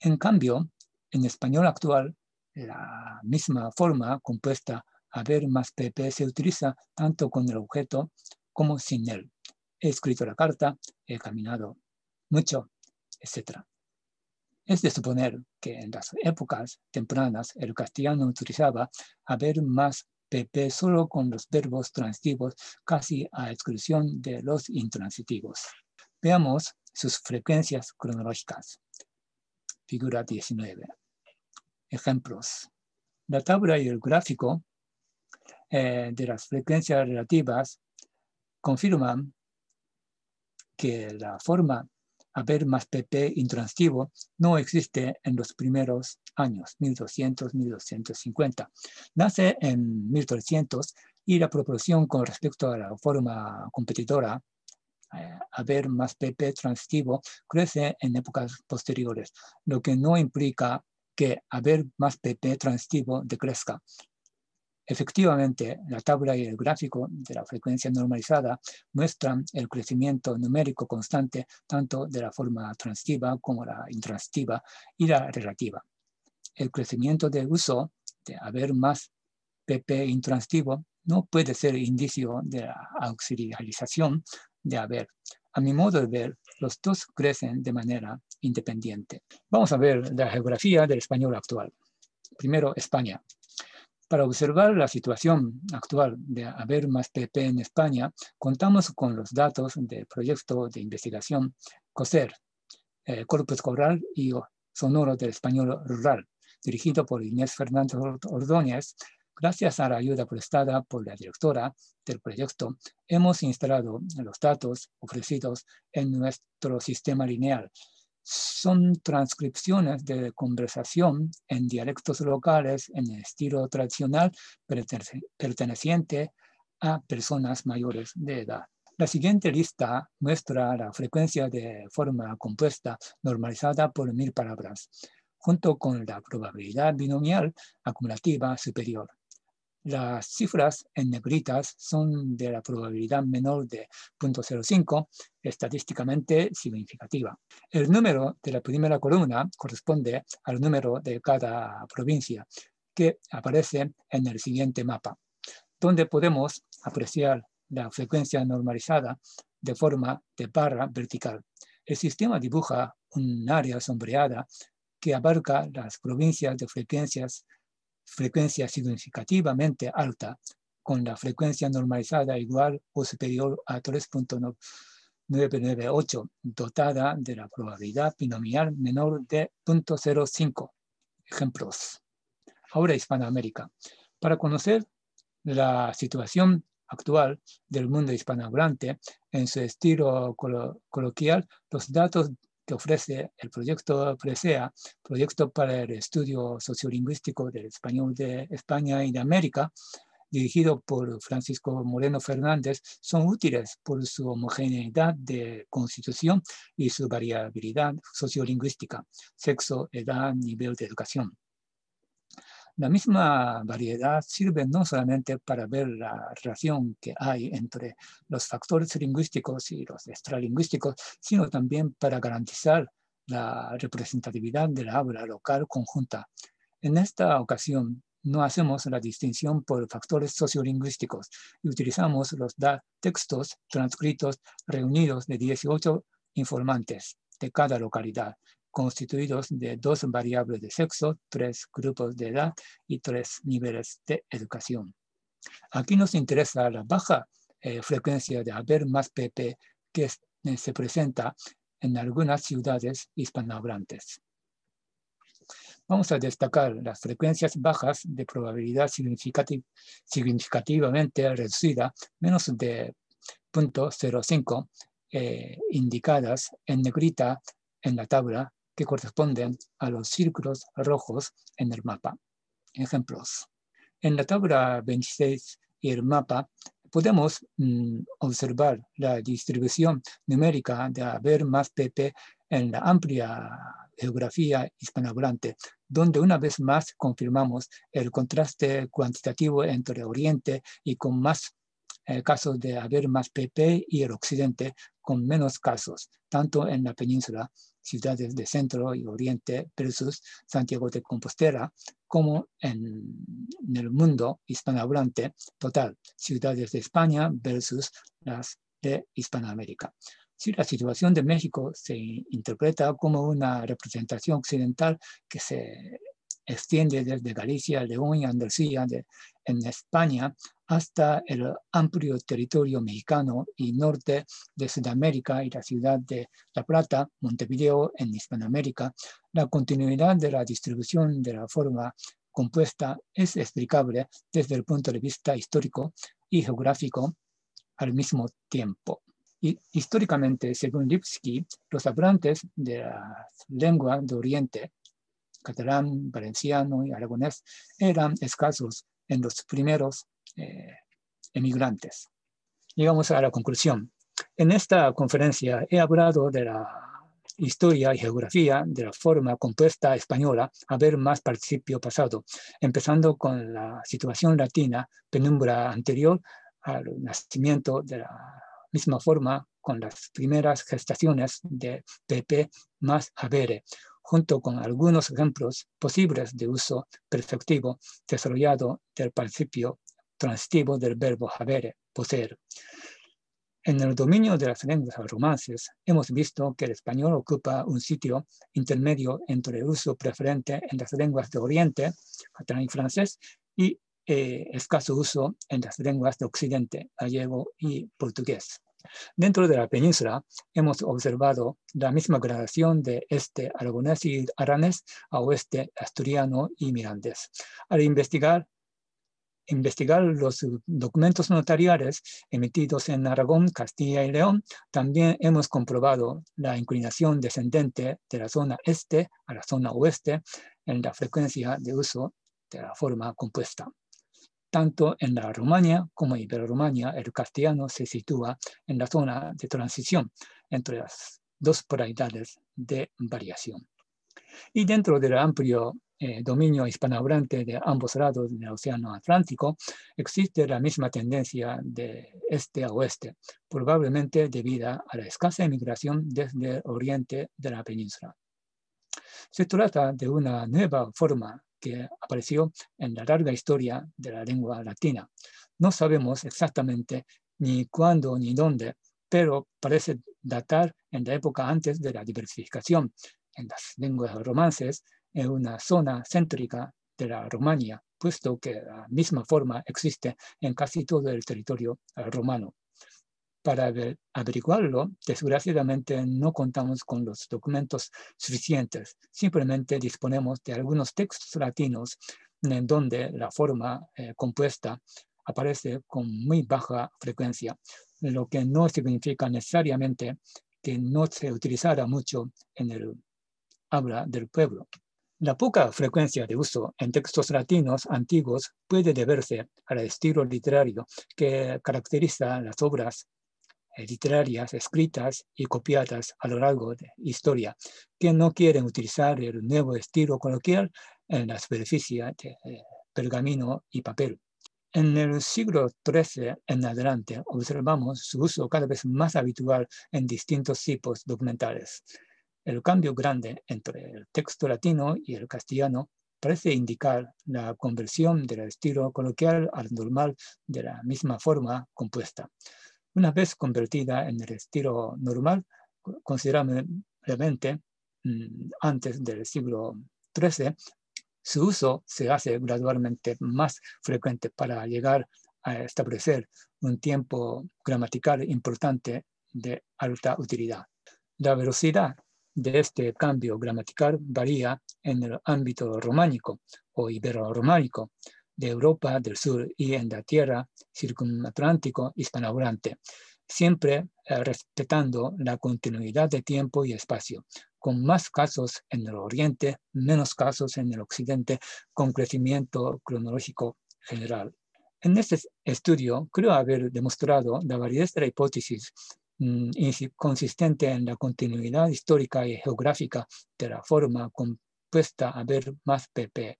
En cambio, en español actual, la misma forma compuesta haber más pp se utiliza tanto con el objeto como sin él. He escrito la carta, he caminado mucho, etc. Es de suponer que en las épocas tempranas el castellano utilizaba haber más PP solo con los verbos transitivos casi a exclusión de los intransitivos. Veamos sus frecuencias cronológicas. Figura 19. Ejemplos. La tabla y el gráfico eh, de las frecuencias relativas confirman que la forma haber más PP intransitivo no existe en los primeros años, 1200, 1250. Nace en 1300 y la proporción con respecto a la forma competidora, eh, haber más PP transitivo, crece en épocas posteriores, lo que no implica que haber más PP transitivo decrezca. Efectivamente, la tabla y el gráfico de la frecuencia normalizada muestran el crecimiento numérico constante tanto de la forma transitiva como la intransitiva y la relativa. El crecimiento de uso de haber más PP intransitivo no puede ser indicio de la auxiliarización de haber. A mi modo de ver, los dos crecen de manera independiente. Vamos a ver la geografía del español actual. Primero, España. Para observar la situación actual de haber más PP en España, contamos con los datos del proyecto de investigación COSER, eh, Corpus Coral y Sonoro del Español Rural, dirigido por Inés Fernández Ordóñez. Gracias a la ayuda prestada por la directora del proyecto, hemos instalado los datos ofrecidos en nuestro sistema lineal son transcripciones de conversación en dialectos locales en estilo tradicional perteneciente a personas mayores de edad. La siguiente lista muestra la frecuencia de forma compuesta normalizada por mil palabras, junto con la probabilidad binomial acumulativa superior. Las cifras en negritas son de la probabilidad menor de 0.05, estadísticamente significativa. El número de la primera columna corresponde al número de cada provincia, que aparece en el siguiente mapa, donde podemos apreciar la frecuencia normalizada de forma de barra vertical. El sistema dibuja un área sombreada que abarca las provincias de frecuencias frecuencia significativamente alta, con la frecuencia normalizada igual o superior a 3.998, dotada de la probabilidad binomial menor de 0.05. Ejemplos. Ahora Hispanoamérica. Para conocer la situación actual del mundo hispanohablante en su estilo coloquial, los datos que ofrece el proyecto PRESEA, Proyecto para el Estudio Sociolingüístico del Español de España y de América, dirigido por Francisco Moreno Fernández, son útiles por su homogeneidad de constitución y su variabilidad sociolingüística, sexo, edad, nivel de educación. La misma variedad sirve no solamente para ver la relación que hay entre los factores lingüísticos y los extralingüísticos, sino también para garantizar la representatividad de la habla local conjunta. En esta ocasión, no hacemos la distinción por factores sociolingüísticos y utilizamos los textos transcritos reunidos de 18 informantes de cada localidad, constituidos de dos variables de sexo, tres grupos de edad y tres niveles de educación. Aquí nos interesa la baja eh, frecuencia de haber más PP que eh, se presenta en algunas ciudades hispanohablantes. Vamos a destacar las frecuencias bajas de probabilidad significativamente reducida, menos de 0.05, eh, indicadas en negrita en la tabla que corresponden a los círculos rojos en el mapa. Ejemplos. En la tabla 26 y el mapa podemos mm, observar la distribución numérica de haber más PP en la amplia geografía hispanohablante, donde una vez más confirmamos el contraste cuantitativo entre Oriente y con más eh, casos de haber más PP y el Occidente con menos casos, tanto en la península ciudades de centro y oriente versus Santiago de Compostela, como en, el mundo hispanohablante total, ciudades de España versus las de Hispanoamérica. Si la situación de México se interpreta como una representación occidental que se extiende desde Galicia, León y Andalucía en España hasta el amplio territorio mexicano y norte de Sudamérica y la ciudad de La Plata, Montevideo, en Hispanoamérica, la continuidad de la distribución de la forma compuesta es explicable desde el punto de vista histórico y geográfico al mismo tiempo. Y, históricamente, según Lipsky, los hablantes de la lengua de Oriente, catalán, valenciano y aragonés, eran escasos en los primeros eh, emigrantes. Llegamos a la conclusión. En esta conferencia he hablado de la historia y geografía de la forma compuesta española a ver más participio pasado, empezando con la situación latina, penumbra anterior al nacimiento de la misma forma con las primeras gestaciones de PP más Havere, junto con algunos ejemplos posibles de uso perfectivo desarrollado del participio transitivo del verbo habere, poseer. En el dominio de las lenguas romances, hemos visto que el español ocupa un sitio intermedio entre el uso preferente en las lenguas de Oriente, catalán y francés, y eh, escaso uso en las lenguas de Occidente, gallego y portugués. Dentro de la península hemos observado la misma gradación de este aragonés y aranés a oeste asturiano y mirandés. Al investigar investigar los documentos notariales emitidos en Aragón, Castilla y León, también hemos comprobado la inclinación descendente de la zona este a la zona oeste en la frecuencia de uso de la forma compuesta. Tanto en la Rumania como en Iberoromania, el castellano se sitúa en la zona de transición entre las dos polaridades de variación. Y dentro del amplio eh, dominio hispanohablante de ambos lados del Océano Atlántico, existe la misma tendencia de este a oeste, probablemente debida a la escasa emigración desde el oriente de la península. Se trata de una nueva forma que apareció en la larga historia de la lengua latina. No sabemos exactamente ni cuándo ni dónde, pero parece datar en la época antes de la diversificación en las lenguas romances en una zona céntrica de la Romania, puesto que la misma forma existe en casi todo el territorio romano. Para averiguarlo, desgraciadamente no contamos con los documentos suficientes. Simplemente disponemos de algunos textos latinos en donde la forma eh, compuesta aparece con muy baja frecuencia, lo que no significa necesariamente que no se utilizara mucho en el habla del pueblo. La poca frecuencia de uso en textos latinos antiguos puede deberse al estilo literario que caracteriza las obras eh, literarias escritas y copiadas a lo largo de historia, que no quieren utilizar el nuevo estilo coloquial en la superficie de eh, pergamino y papel. En el siglo XIII en adelante observamos su uso cada vez más habitual en distintos tipos documentales. El cambio grande entre el texto latino y el castellano parece indicar la conversión del estilo coloquial al normal de la misma forma compuesta. Una vez convertida en el estilo normal, considerablemente mm, antes del siglo XIII, su uso se hace gradualmente más frecuente para llegar a establecer un tiempo gramatical importante de alta utilidad. La velocidad de este cambio gramatical varía en el ámbito románico o ibero-románico, de Europa del Sur y en la tierra circunatlántico hispanohablante, siempre eh, respetando la continuidad de tiempo y espacio, con más casos en el oriente, menos casos en el occidente, con crecimiento cronológico general. En este estudio creo haber demostrado la validez de la hipótesis consistente en la continuidad histórica y geográfica de la forma compuesta a ver más PP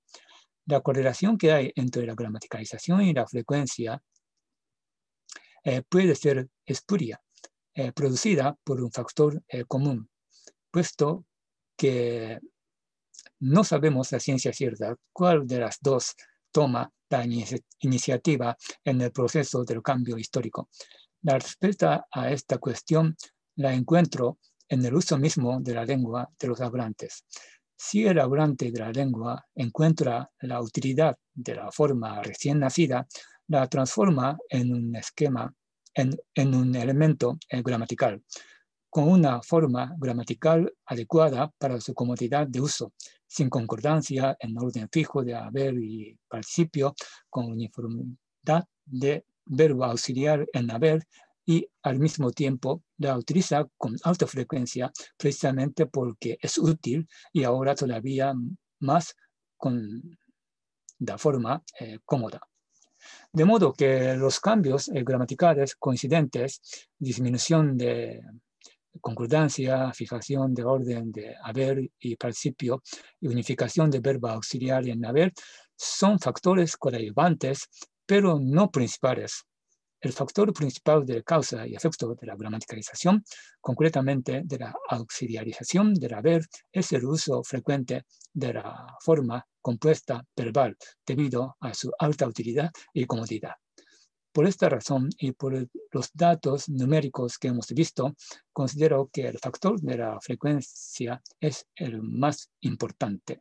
la correlación que hay entre la gramaticalización y la frecuencia eh, puede ser espuria, eh, producida por un factor eh, común, puesto que no sabemos la ciencia cierta cuál de las dos toma la iniciativa en el proceso del cambio histórico. La respuesta a esta cuestión la encuentro en el uso mismo de la lengua de los hablantes. Si el hablante de la lengua encuentra la utilidad de la forma recién nacida, la transforma en un esquema, en, un elemento eh, gramatical, con una forma gramatical adecuada para su comodidad de uso, sin concordancia en orden fijo de haber y participio, con uniformidad de verbo auxiliar en haber y al mismo tiempo la utiliza con alta frecuencia precisamente porque es útil y ahora todavía más con la forma eh, cómoda. De modo que los cambios eh, gramaticales coincidentes, disminución de concordancia, fijación de orden de haber y principio y unificación de verbo auxiliar en haber, son factores coadyuvantes, pero no principales el factor principal de causa y efecto de la gramaticalización, concretamente de la auxiliarización del haber, es el uso frecuente de la forma compuesta verbal debido a su alta utilidad y comodidad. Por esta razón y por los datos numéricos que hemos visto, considero que el factor de la frecuencia es el más importante.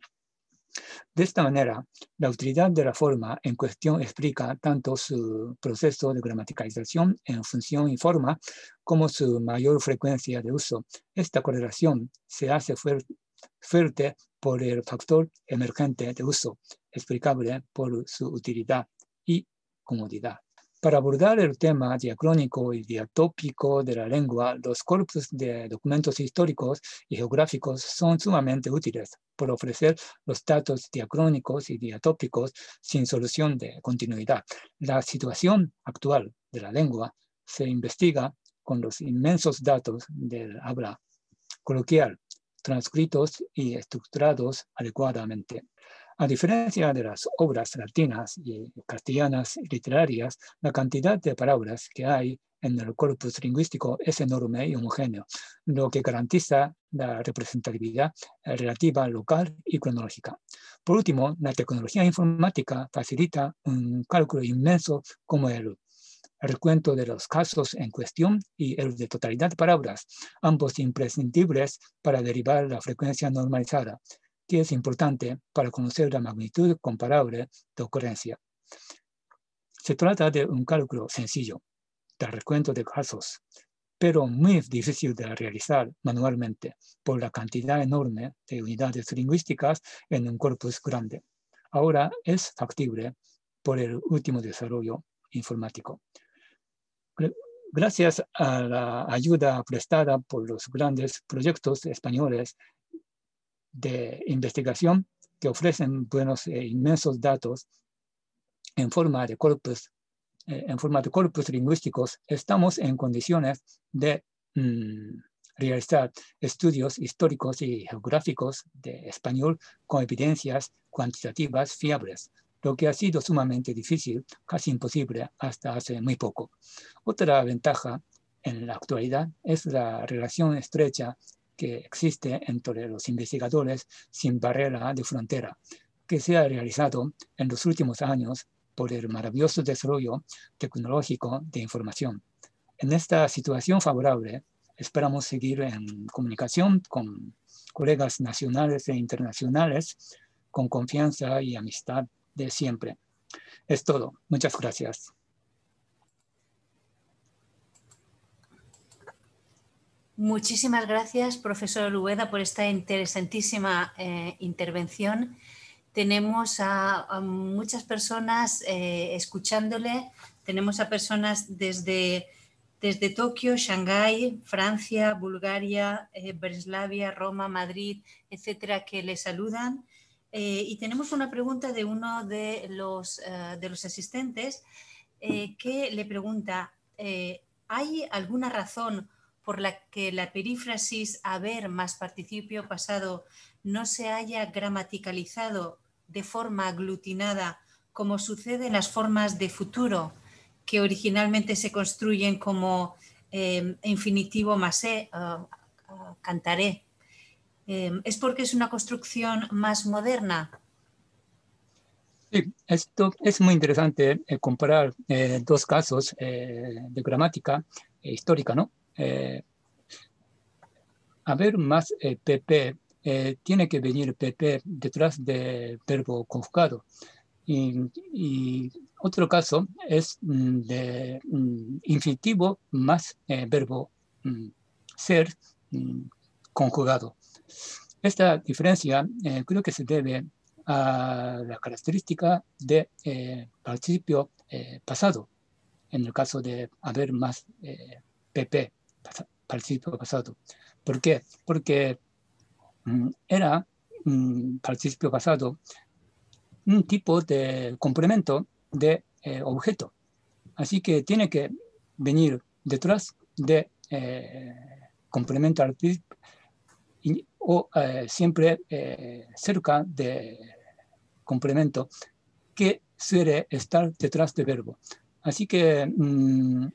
De esta manera, la utilidad de la forma en cuestión explica tanto su proceso de gramaticalización en función y forma como su mayor frecuencia de uso. Esta correlación se hace fuerte por el factor emergente de uso, explicable por su utilidad y comodidad. Para abordar el tema diacrónico y diatópico de la lengua, los corpus de documentos históricos y geográficos son sumamente útiles por ofrecer los datos diacrónicos y diatópicos sin solución de continuidad. La situación actual de la lengua se investiga con los inmensos datos del habla coloquial, transcritos y estructurados adecuadamente. A diferencia de las obras latinas y castellanas literarias, la cantidad de palabras que hay en el corpus lingüístico es enorme y homogéneo, lo que garantiza la representatividad relativa local y cronológica. Por último, la tecnología informática facilita un cálculo inmenso como el recuento de los casos en cuestión y el de totalidad de palabras, ambos imprescindibles para derivar la frecuencia normalizada, que es importante para conocer la magnitud comparable de ocurrencia. Se trata de un cálculo sencillo, de recuento de casos, pero muy difícil de realizar manualmente por la cantidad enorme de unidades lingüísticas en un corpus grande. Ahora es factible por el último desarrollo informático. Gracias a la ayuda prestada por los grandes proyectos españoles de investigación que ofrecen buenos e inmensos datos en forma de corpus, eh, en forma de corpus lingüísticos, estamos en condiciones de mm, realizar estudios históricos y geográficos de español con evidencias cuantitativas fiables, lo que ha sido sumamente difícil, casi imposible hasta hace muy poco. Otra ventaja en la actualidad es la relación estrecha que existe entre los investigadores sin barrera de frontera, que se ha realizado en los últimos años por el maravilloso desarrollo tecnológico de información. En esta situación favorable, esperamos seguir en comunicación con colegas nacionales e internacionales con confianza y amistad de siempre. Es todo. Muchas gracias. Muchísimas gracias, profesor Ueda, por esta interesantísima eh, intervención. Tenemos a, muchas personas eh, escuchándole. Tenemos a personas desde, desde Tokio, Shanghái, Francia, Bulgaria, eh, Breslavia, Roma, Madrid, etcétera, que le saludan. y tenemos una pregunta de uno de los, de los asistentes que le pregunta, ¿hay alguna razón por la que la perífrasis haber más participio pasado no se haya gramaticalizado de forma aglutinada como sucede en las formas de futuro que originalmente se construyen como em, infinitivo más e, cantaré. Em, ¿Es porque es una construcción más moderna? Sí, esto es muy interesante eh, comparar eh, dos casos eh, de gramática histórica, ¿no? Eh, haber más PP, eh, eh, tiene que venir PP detrás del verbo conjugado. Y, otro caso es mm, de mm, infinitivo más eh, verbo mm, ser conjugado. Esta diferencia creo que se debe a la característica de participio pasado, en el caso de haber más PP participio pasado. ¿Por qué? Porque mm, era un participio pasado un tipo de complemento de eh, objeto. Así que tiene que venir detrás de eh, complemento o eh, siempre cerca de complemento que suele estar detrás del verbo. Así que mm,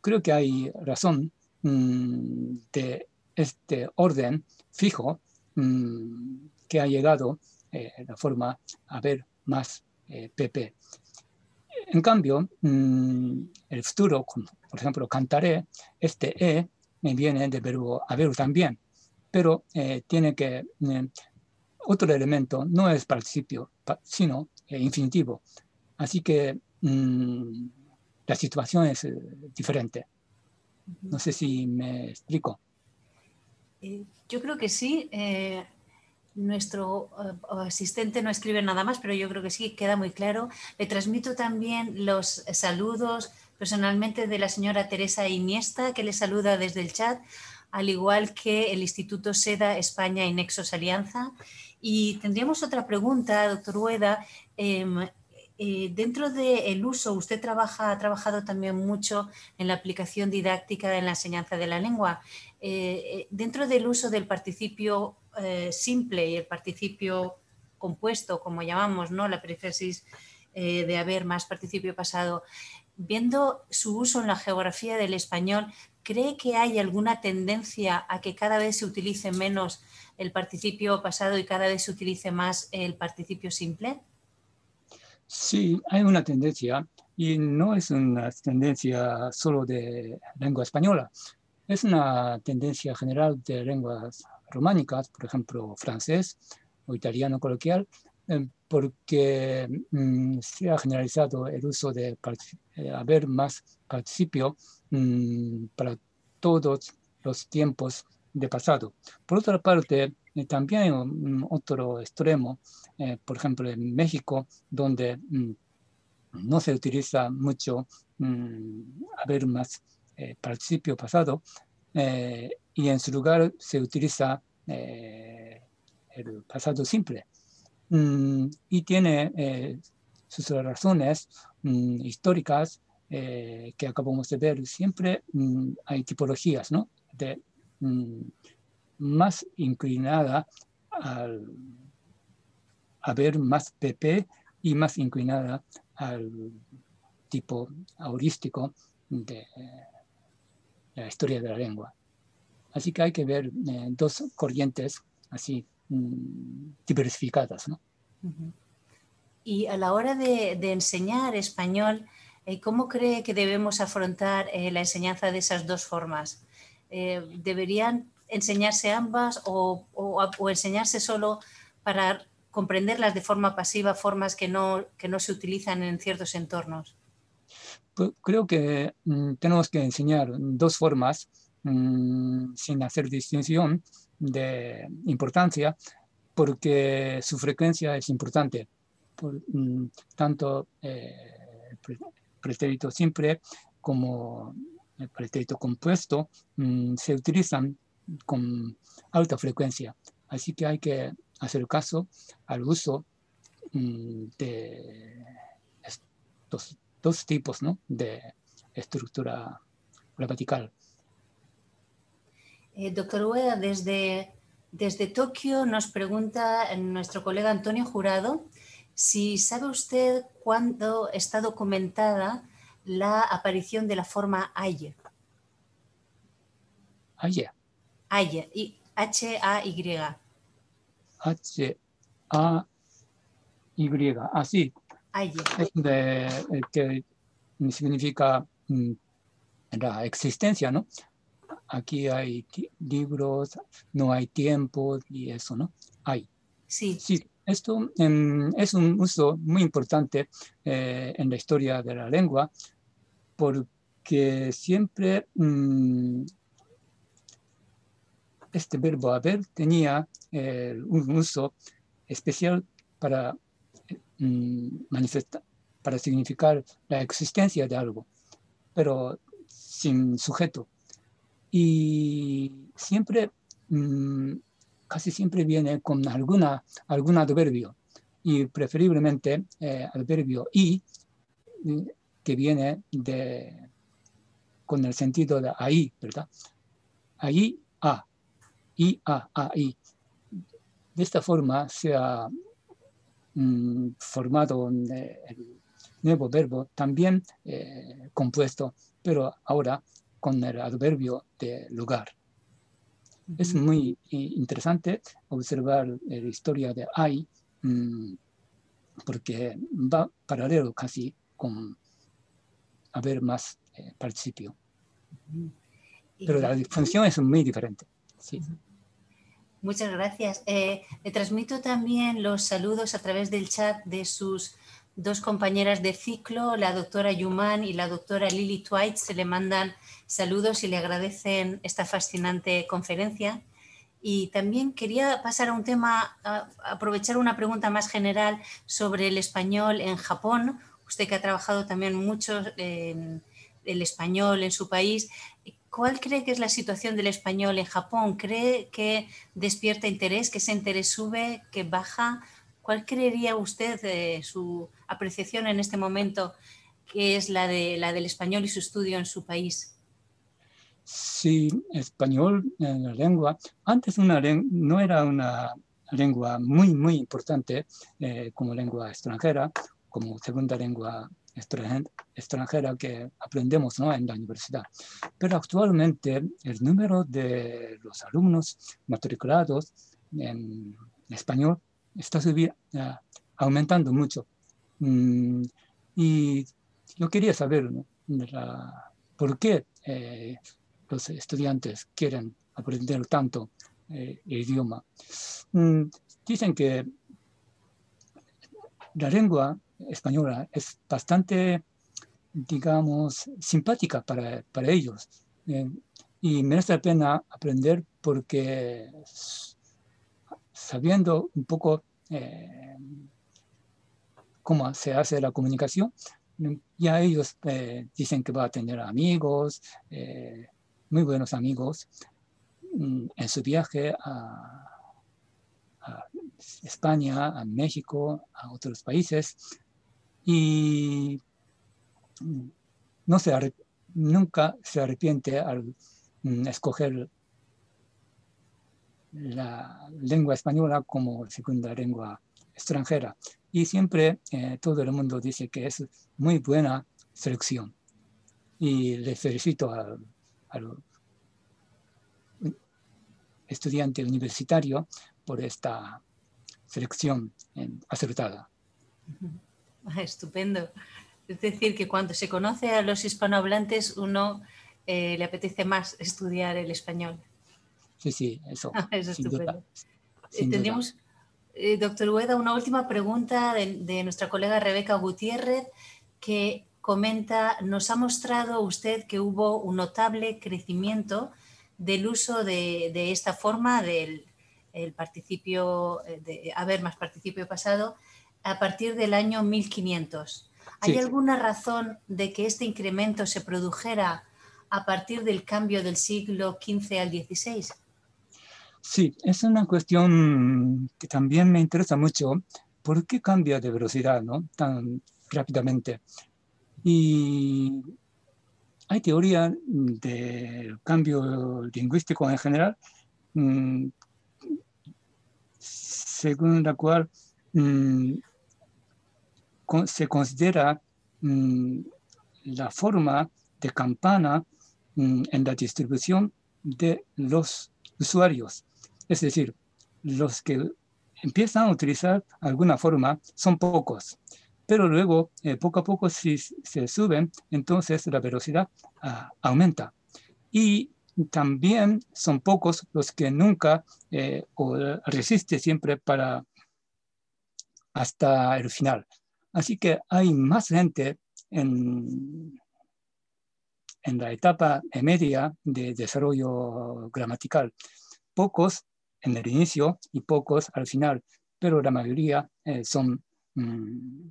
creo que hay razón mm, de este orden fijo mm, que ha llegado eh, la forma a ver más PP. Eh, en cambio, mm, el futuro, por ejemplo, cantaré, este E viene del verbo haber también, pero eh, tiene que otro elemento no es participio, sino infinitivo. Así que mm, la situación es diferente. No sé si me explico. yo creo que sí nuestro eh, asistente no escribe nada más, pero yo creo que sí, queda muy claro. Le transmito también los saludos personalmente de la señora Teresa Iniesta, que le saluda desde el chat, al igual que el Instituto SEDA España y Nexos Alianza. Y tendríamos otra pregunta, doctor Hueda. Em, eh, dentro del uso, usted trabaja, ha trabajado también mucho en la aplicación didáctica en la enseñanza de la lengua. Eh, dentro del uso del participio eh, simple y el participio compuesto, como llamamos, ¿no? la perífrasis eh, de haber más participio pasado, viendo su uso en la geografía del español, ¿cree que hay alguna tendencia a que cada vez se utilice menos el participio pasado y cada vez se utilice más el participio simple? Sí, hay una tendencia y no es una tendencia solo de lengua española, es una tendencia general de lenguas románicas, por ejemplo, francés o italiano coloquial, eh, porque mm, se ha generalizado el uso de eh, haber más participio mm, para todos los tiempos de pasado. Por otra parte, eh, también otro extremo, por ejemplo, en México, donde mm, no se utiliza mucho haber más participio pasado, y en su lugar se utiliza eh, el pasado simple. Mm, y tiene eh, sus razones mm, históricas eh, que acabamos de ver. Siempre mm, hay tipologías, ¿no? De, más inclinada al, a ver más PP y más inclinada al tipo aurístico de la historia de la lengua. Así que hay que ver eh, dos corrientes así mm, diversificadas. ¿no? Y a la hora de, enseñar español, eh, ¿cómo cree que debemos afrontar eh, la enseñanza de esas dos formas? ¿Deberían enseñarse ambas o, o, enseñarse solo para comprenderlas de forma pasiva, formas que no, que no se utilizan en ciertos entornos? Pues creo que mm, tenemos que enseñar dos formas Mm, sin hacer distinción de importancia, porque su frecuencia es importante. Por, mm, tanto eh, pretérito simple como el pretérito compuesto se utilizan con alta frecuencia. Así que hay que hacer caso al uso de estos dos tipos ¿no? de estructura gramatical. Eh, doctor Ueda, desde, desde Tokio nos pregunta nuestro colega Antonio Jurado si sabe usted cuándo está documentada la aparición de la forma Aye. Aye. Aye, H-A-Y. H-A-Y, así. Aye. Es de, eh, que significa mm, la existencia, ¿no? aquí hay libros, no hay tiempo y eso, ¿no? Hay. Sí. Sí, esto em, es un uso muy importante eh, en la historia de la lengua porque siempre mm, este verbo haber tenía eh, un uso especial para mm, manifestar, para significar la existencia de algo, pero sin sujeto y siempre, mm, casi siempre viene con alguna, algún adverbio y preferiblemente eh, adverbio y mm, que viene de, con el sentido de ahí, ¿verdad? Ahí, a, y, a, ahí. De esta forma se ha mm, formado eh, el nuevo verbo también eh, compuesto, pero ahora con el adverbio de lugar. Es muy interesante observar la historia de hay, mm, porque va paralelo casi con haber más eh, participio. Pero la función es muy diferente. Muchas gracias. Eh, le transmito también los saludos a través del chat de sus dos compañeras de ciclo, la doctora Yuman y la doctora Lily Twite. Se le mandan saludos y le agradecen esta fascinante conferencia. Y también quería pasar a un tema, aprovechar una pregunta más general sobre el español en Japón. Usted que ha trabajado también mucho en el español en su país, ¿Cuál cree que es la situación del español en Japón? ¿Cree que despierta interés, que ese interés sube, que baja? ¿Cuál creería usted de su apreciación en este momento que es la, de, la del español y su estudio en su país? Sí, español la lengua. Antes no era una lengua muy, muy importante eh, como lengua extranjera, como segunda lengua extranjera que aprendemos ¿no? en la universidad. Pero actualmente el número de los alumnos matriculados en español está subiendo, aumentando mucho. Mm, y yo quería saber por qué eh, los estudiantes quieren aprender tanto eh, el idioma. Mm, dicen que la lengua española es bastante, digamos, simpática para, para ellos. Eh, y merece la pena aprender porque sabiendo un poco eh, cómo se hace la comunicación, ya ellos eh, dicen que va a tener amigos, muy buenos amigos, mm, en su viaje a, a España, a México, a otros países y no se nunca se arrepiente al mm, escoger la lengua española como segunda lengua extranjera. Y siempre eh, todo el mundo dice que es muy buena selección. Y le felicito al, estudiante universitario por esta selección acertada. (laughs) Estupendo. Es decir, que cuando se conoce a los hispanohablantes, uno eh, le apetece más estudiar el español. Sí, sí, eso. (laughs) es estupendo. Tendríamos, eh, doctor Ueda, una última pregunta de, nuestra colega Rebeca Gutiérrez, que comenta, nos ha mostrado usted que hubo un notable crecimiento del uso de, esta forma del participio, eh, de haber más participio pasado, a partir del año 1500. ¿Hay alguna razón de que este incremento se produjera a partir del cambio del siglo XV al XVI? Sí, es una cuestión que también me interesa mucho. ¿Por qué cambia de velocidad ¿no? tan rápidamente? Y hay teoría del cambio lingüístico en general, mm, según la cual se considera mm, la forma de campana mm, en la distribución de los usuarios. Es decir, los que empiezan a utilizar alguna forma son pocos, pero luego eh, poco a poco si se suben, entonces la velocidad ah, aumenta. Y también son pocos los que nunca eh, resisten siempre para hasta el final. Así que hay más gente en, en la etapa media de desarrollo gramatical. Pocos en el inicio y pocos al final, pero la mayoría eh, son mm,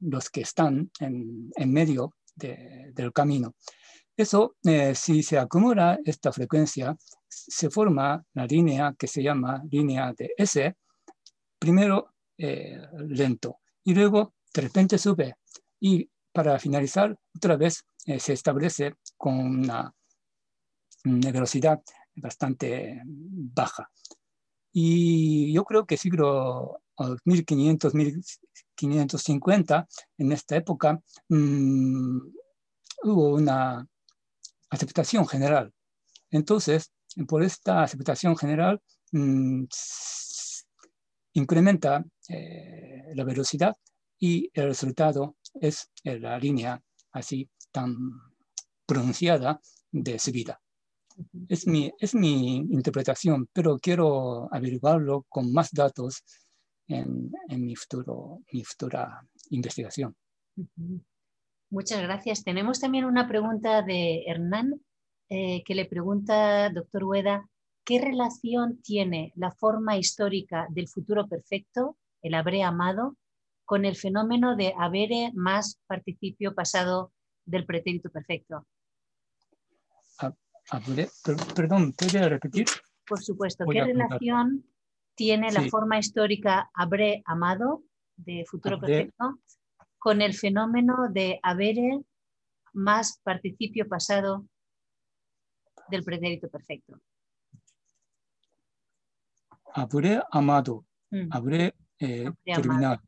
los que están en, medio del camino. Eso, eh, si se acumula esta frecuencia, se forma la línea que se llama línea de S, primero eh, lento, y luego de repente sube y para finalizar otra vez eh, se establece con una, velocidad bastante baja. Y yo creo que siglo 1500, 1550, en esta época, mm, hubo una aceptación general. Entonces, por esta aceptación general, mm, incrementa eh, la velocidad y el resultado es la línea así tan pronunciada de subida. Es mi, es mi interpretación, pero quiero averiguarlo con más datos en, en mi, futuro, mi futura investigación. Muchas gracias. Tenemos también una pregunta de Hernán eh, que le pregunta, doctor Hueda, ¿qué relación tiene la forma histórica del futuro perfecto, el habré amado, con el fenómeno de habere más participio pasado del pretérito perfecto? perdón, ¿puede repetir? Por supuesto. ¿Qué relación tiene la forma histórica habré amado de futuro perfecto con el fenómeno de habere más participio pasado del pretérito perfecto. Habré amado, mm. habré, eh, terminado,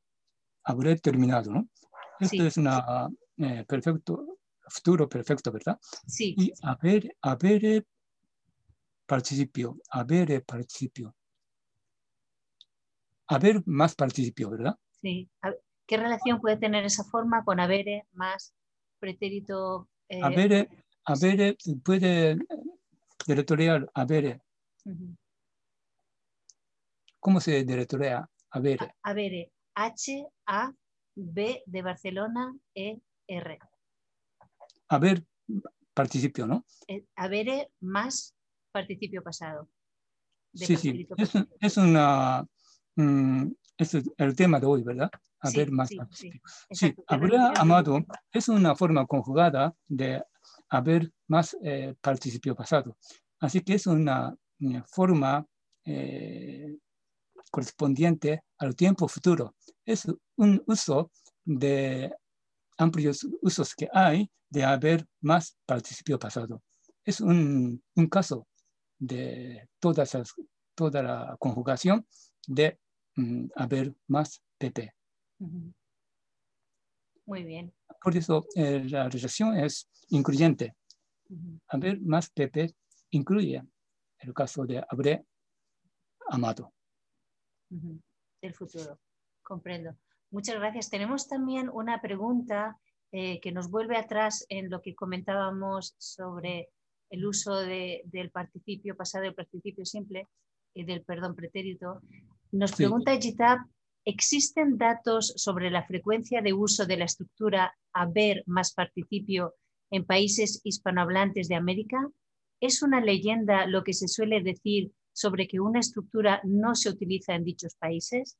habré terminado, ¿no? Esto es una eh, perfecto, futuro perfecto, ¿verdad? Sí. Y haber, haber participio, haber participio. Haber más participio, ¿verdad? Sí. ¿Qué relación puede tener esa forma con haber más pretérito? Eh, haber, haber puede deletrear haber. ¿Cómo se deletrea? Haber, H-A-B de Barcelona, E-R. Haber, participio, ¿no? Eh, haber más participio pasado. Sí, sí, es, es, una, mm, es el tema de hoy, ¿verdad? Haber más participio. Sí, haber amado es una forma conjugada de haber más eh, participio pasado. Así que es una, forma eh, correspondiente al tiempo futuro. Es un uso de amplios usos que hay de haber más participio pasado. Es un, caso de toda, toda la conjugación de mm, haber más PP. Muy bien. Por eso eh, la relación es incluyente. Haber más PP incluye el caso de habré amado. El futuro, comprendo. Muchas gracias. Tenemos también una pregunta eh, que nos vuelve atrás en lo que comentábamos sobre el uso del participio pasado y el participio simple y del perdón pretérito. Nos pregunta Gitab, ¿existen datos sobre la frecuencia de uso de la estructura haber más participio en países hispanohablantes de América? ¿Es una leyenda lo que se suele decir sobre que una estructura no se utiliza en dichos países?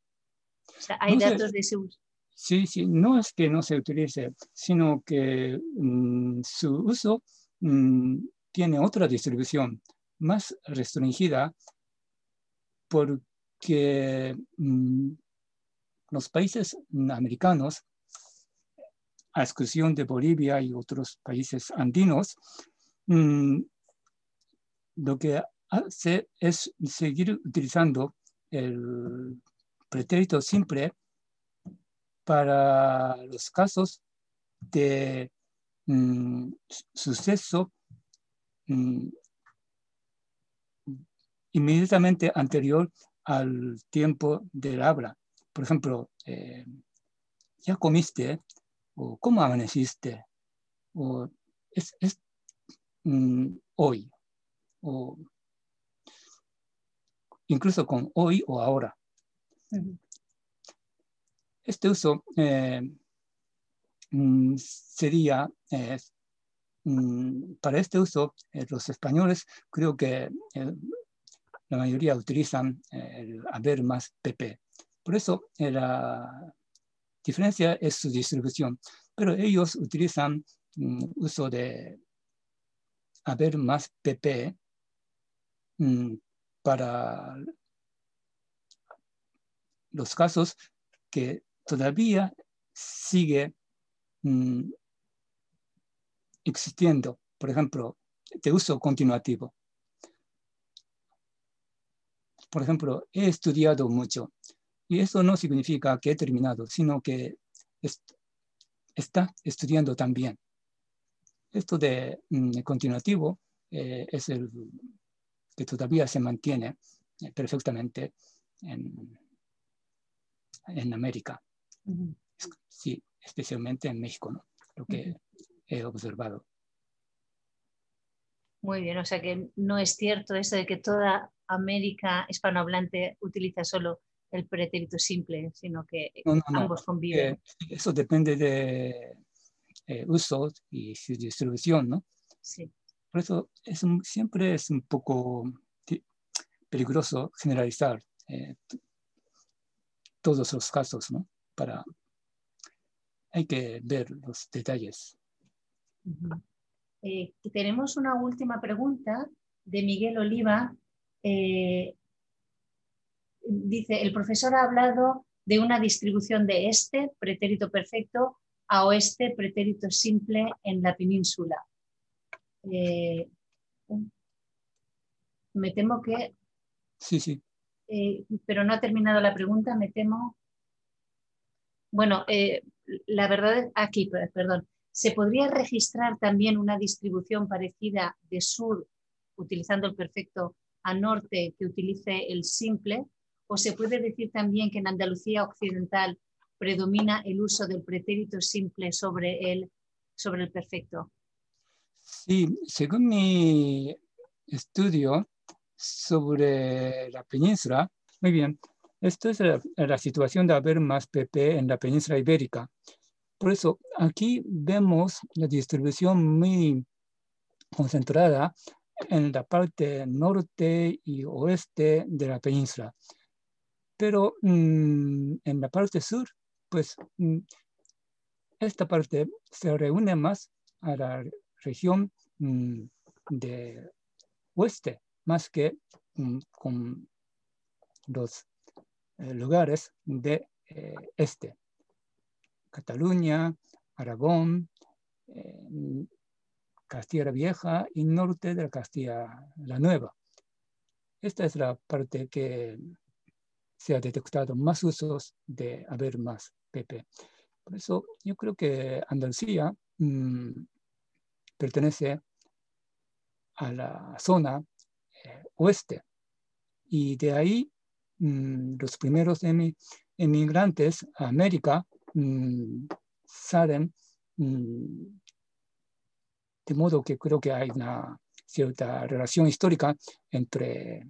¿Hay datos de ese uso? Sí, sí, no es que no se utilice, sino que mm, su uso mm, tiene otra distribución más restringida porque mm, los países americanos, a exclusión de Bolivia y otros países andinos, lo que hace es seguir utilizando el pretérito simple para los casos de mm, suceso mm, inmediatamente anterior al tiempo del habla. Por ejemplo, eh, ¿ya comiste? ¿O cómo amaneciste? ¿O es, mm, hoy? o incluso con hoy o ahora. Este uso eh, mm, sería, eh, mm, para este uso, eh, los españoles creo que la mayoría utilizan el haber más PP. Por eso la diferencia es su distribución, pero ellos utilizan mm, uso de haber más PP para los casos que todavía sigue mm, existiendo, por ejemplo, de uso continuativo. Por ejemplo, he estudiado mucho y eso no significa que he terminado, sino que está estudiando también. Esto de mm, continuativo eh, es el que todavía se mantiene eh, perfectamente en, en América. Sí, especialmente en México, ¿no? lo que he observado. Muy bien, o sea que no es cierto eso de que toda América hispanohablante utiliza solo el pretérito simple, sino que ambos conviven. Eh, eso depende de eh, uso y su distribución, ¿no? Sí. Por eso es siempre es un poco peligroso generalizar eh, todos los casos, ¿no? Hay que ver los detalles. Eh, tenemos una última pregunta de Miguel Oliva. Eh, dice, el profesor ha hablado de una distribución de este, pretérito perfecto, a oeste, pretérito simple en la península. Eh, me temo que... Sí, sí. pero no ha terminado la pregunta, me temo. Bueno, la verdad es aquí, perdón. ¿Se podría registrar también una distribución parecida de sur, utilizando el perfecto, a norte que utilice el simple? ¿O se puede decir también que en Andalucía occidental predomina el uso del pretérito simple sobre el, sobre el perfecto? Sí, según mi estudio sobre la península, muy bien, esto es la, la situación de haber más PP en la península ibérica. Por eso aquí vemos la distribución muy concentrada en la parte norte y oeste de la península. Pero mm, en la parte sur, pues mm, esta parte se reúne más a la región mm, de oeste, más que con los eh, lugares de eh, este. Cataluña, Aragón, eh, Castilla la Vieja y norte de la Castilla la Nueva. Esta es la parte que se ha detectado más usos de haber más PP. Por eso yo creo que Andalucía mm, pertenece a la zona eh, oeste y de ahí mm, los primeros emigrantes a América Mm, salen, mm, de modo que creo que hay una cierta relación histórica entre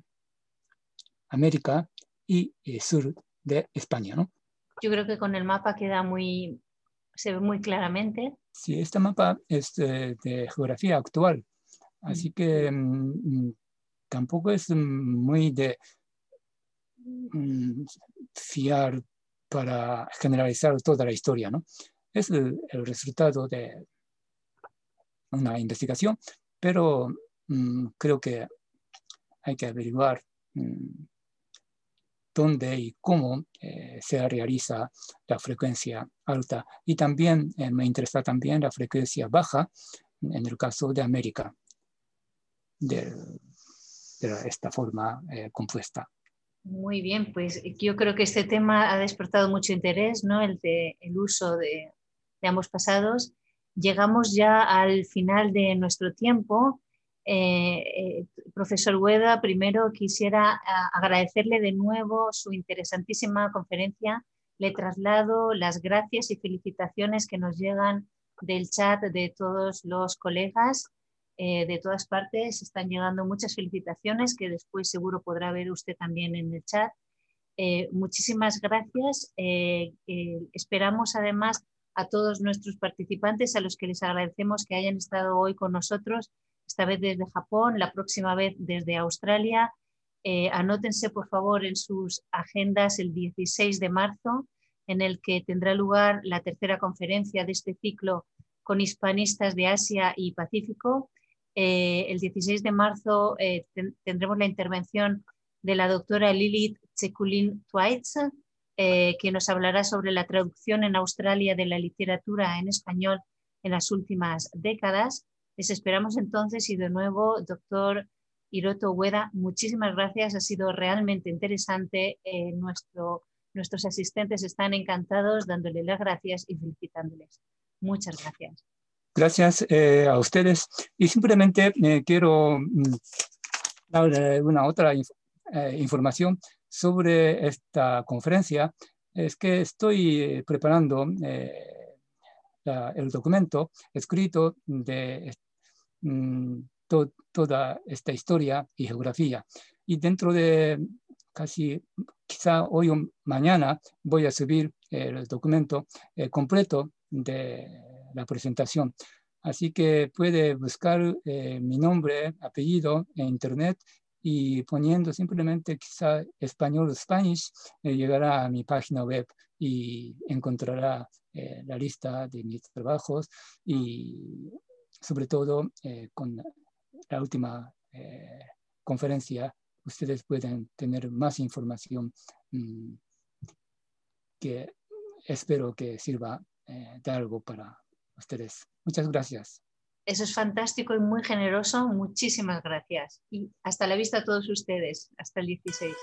América y el eh, sur de España, ¿no? Yo creo que con el mapa queda muy, se ve muy claramente. Sí, este mapa es de, geografía actual, así que mm, tampoco es muy de fiar para generalizar toda la historia. ¿no? Es el, resultado de una investigación, pero mm, creo que hay que averiguar mm, dónde y cómo eh, se realiza la frecuencia alta. Y también eh, me interesa también la frecuencia baja en el caso de América, de, esta forma eh, compuesta. Muy bien, pues yo creo que este tema ha despertado mucho interés, ¿no? El, de, el uso de, ambos pasados. Llegamos ya al final de nuestro tiempo. Eh, eh, profesor Hueda, primero quisiera agradecerle de nuevo su interesantísima conferencia. Le traslado las gracias y felicitaciones que nos llegan del chat de todos los colegas eh, de todas partes. Están llegando muchas felicitaciones que después seguro podrá ver usted también en el chat. Eh, muchísimas gracias. Eh, esperamos además a todos nuestros participantes, a los que les agradecemos que hayan estado hoy con nosotros, esta vez desde Japón, la próxima vez desde Australia. anótense, por favor, en sus agendas el 16 de marzo, en el que tendrá lugar la tercera conferencia de este ciclo con hispanistas de Asia y Pacífico. Eh, el 16 de marzo eh, tendremos la intervención de la doctora Lilith Chekulin Twaitz, eh, que nos hablará sobre la traducción en Australia de la literatura en español en las últimas décadas. Les esperamos entonces y de nuevo, doctor Hiroto Ueda, muchísimas gracias. Ha sido realmente interesante. nuestro, nuestros asistentes están encantados dándole las gracias y felicitándoles. Muchas gracias. Gracias eh, a ustedes. Y simplemente eh, quiero mm, dar una otra eh, información sobre esta conferencia. Es que estoy preparando el documento escrito de, mm, toda esta historia y geografía. Y dentro de casi, quizá hoy o mañana, voy a subir el documento eh, completo de la presentación. Así que puede buscar eh, mi nombre, apellido en internet y poniendo simplemente quizá español o Spanish, eh, llegará a mi página web y encontrará la lista de mis trabajos y sobre todo con la última conferencia ustedes pueden tener más información mm, que espero que sirva eh, de algo para ustedes. Muchas gracias. Eso es fantástico y muy generoso. Muchísimas gracias. Y hasta la vista a todos ustedes. Hasta el 16.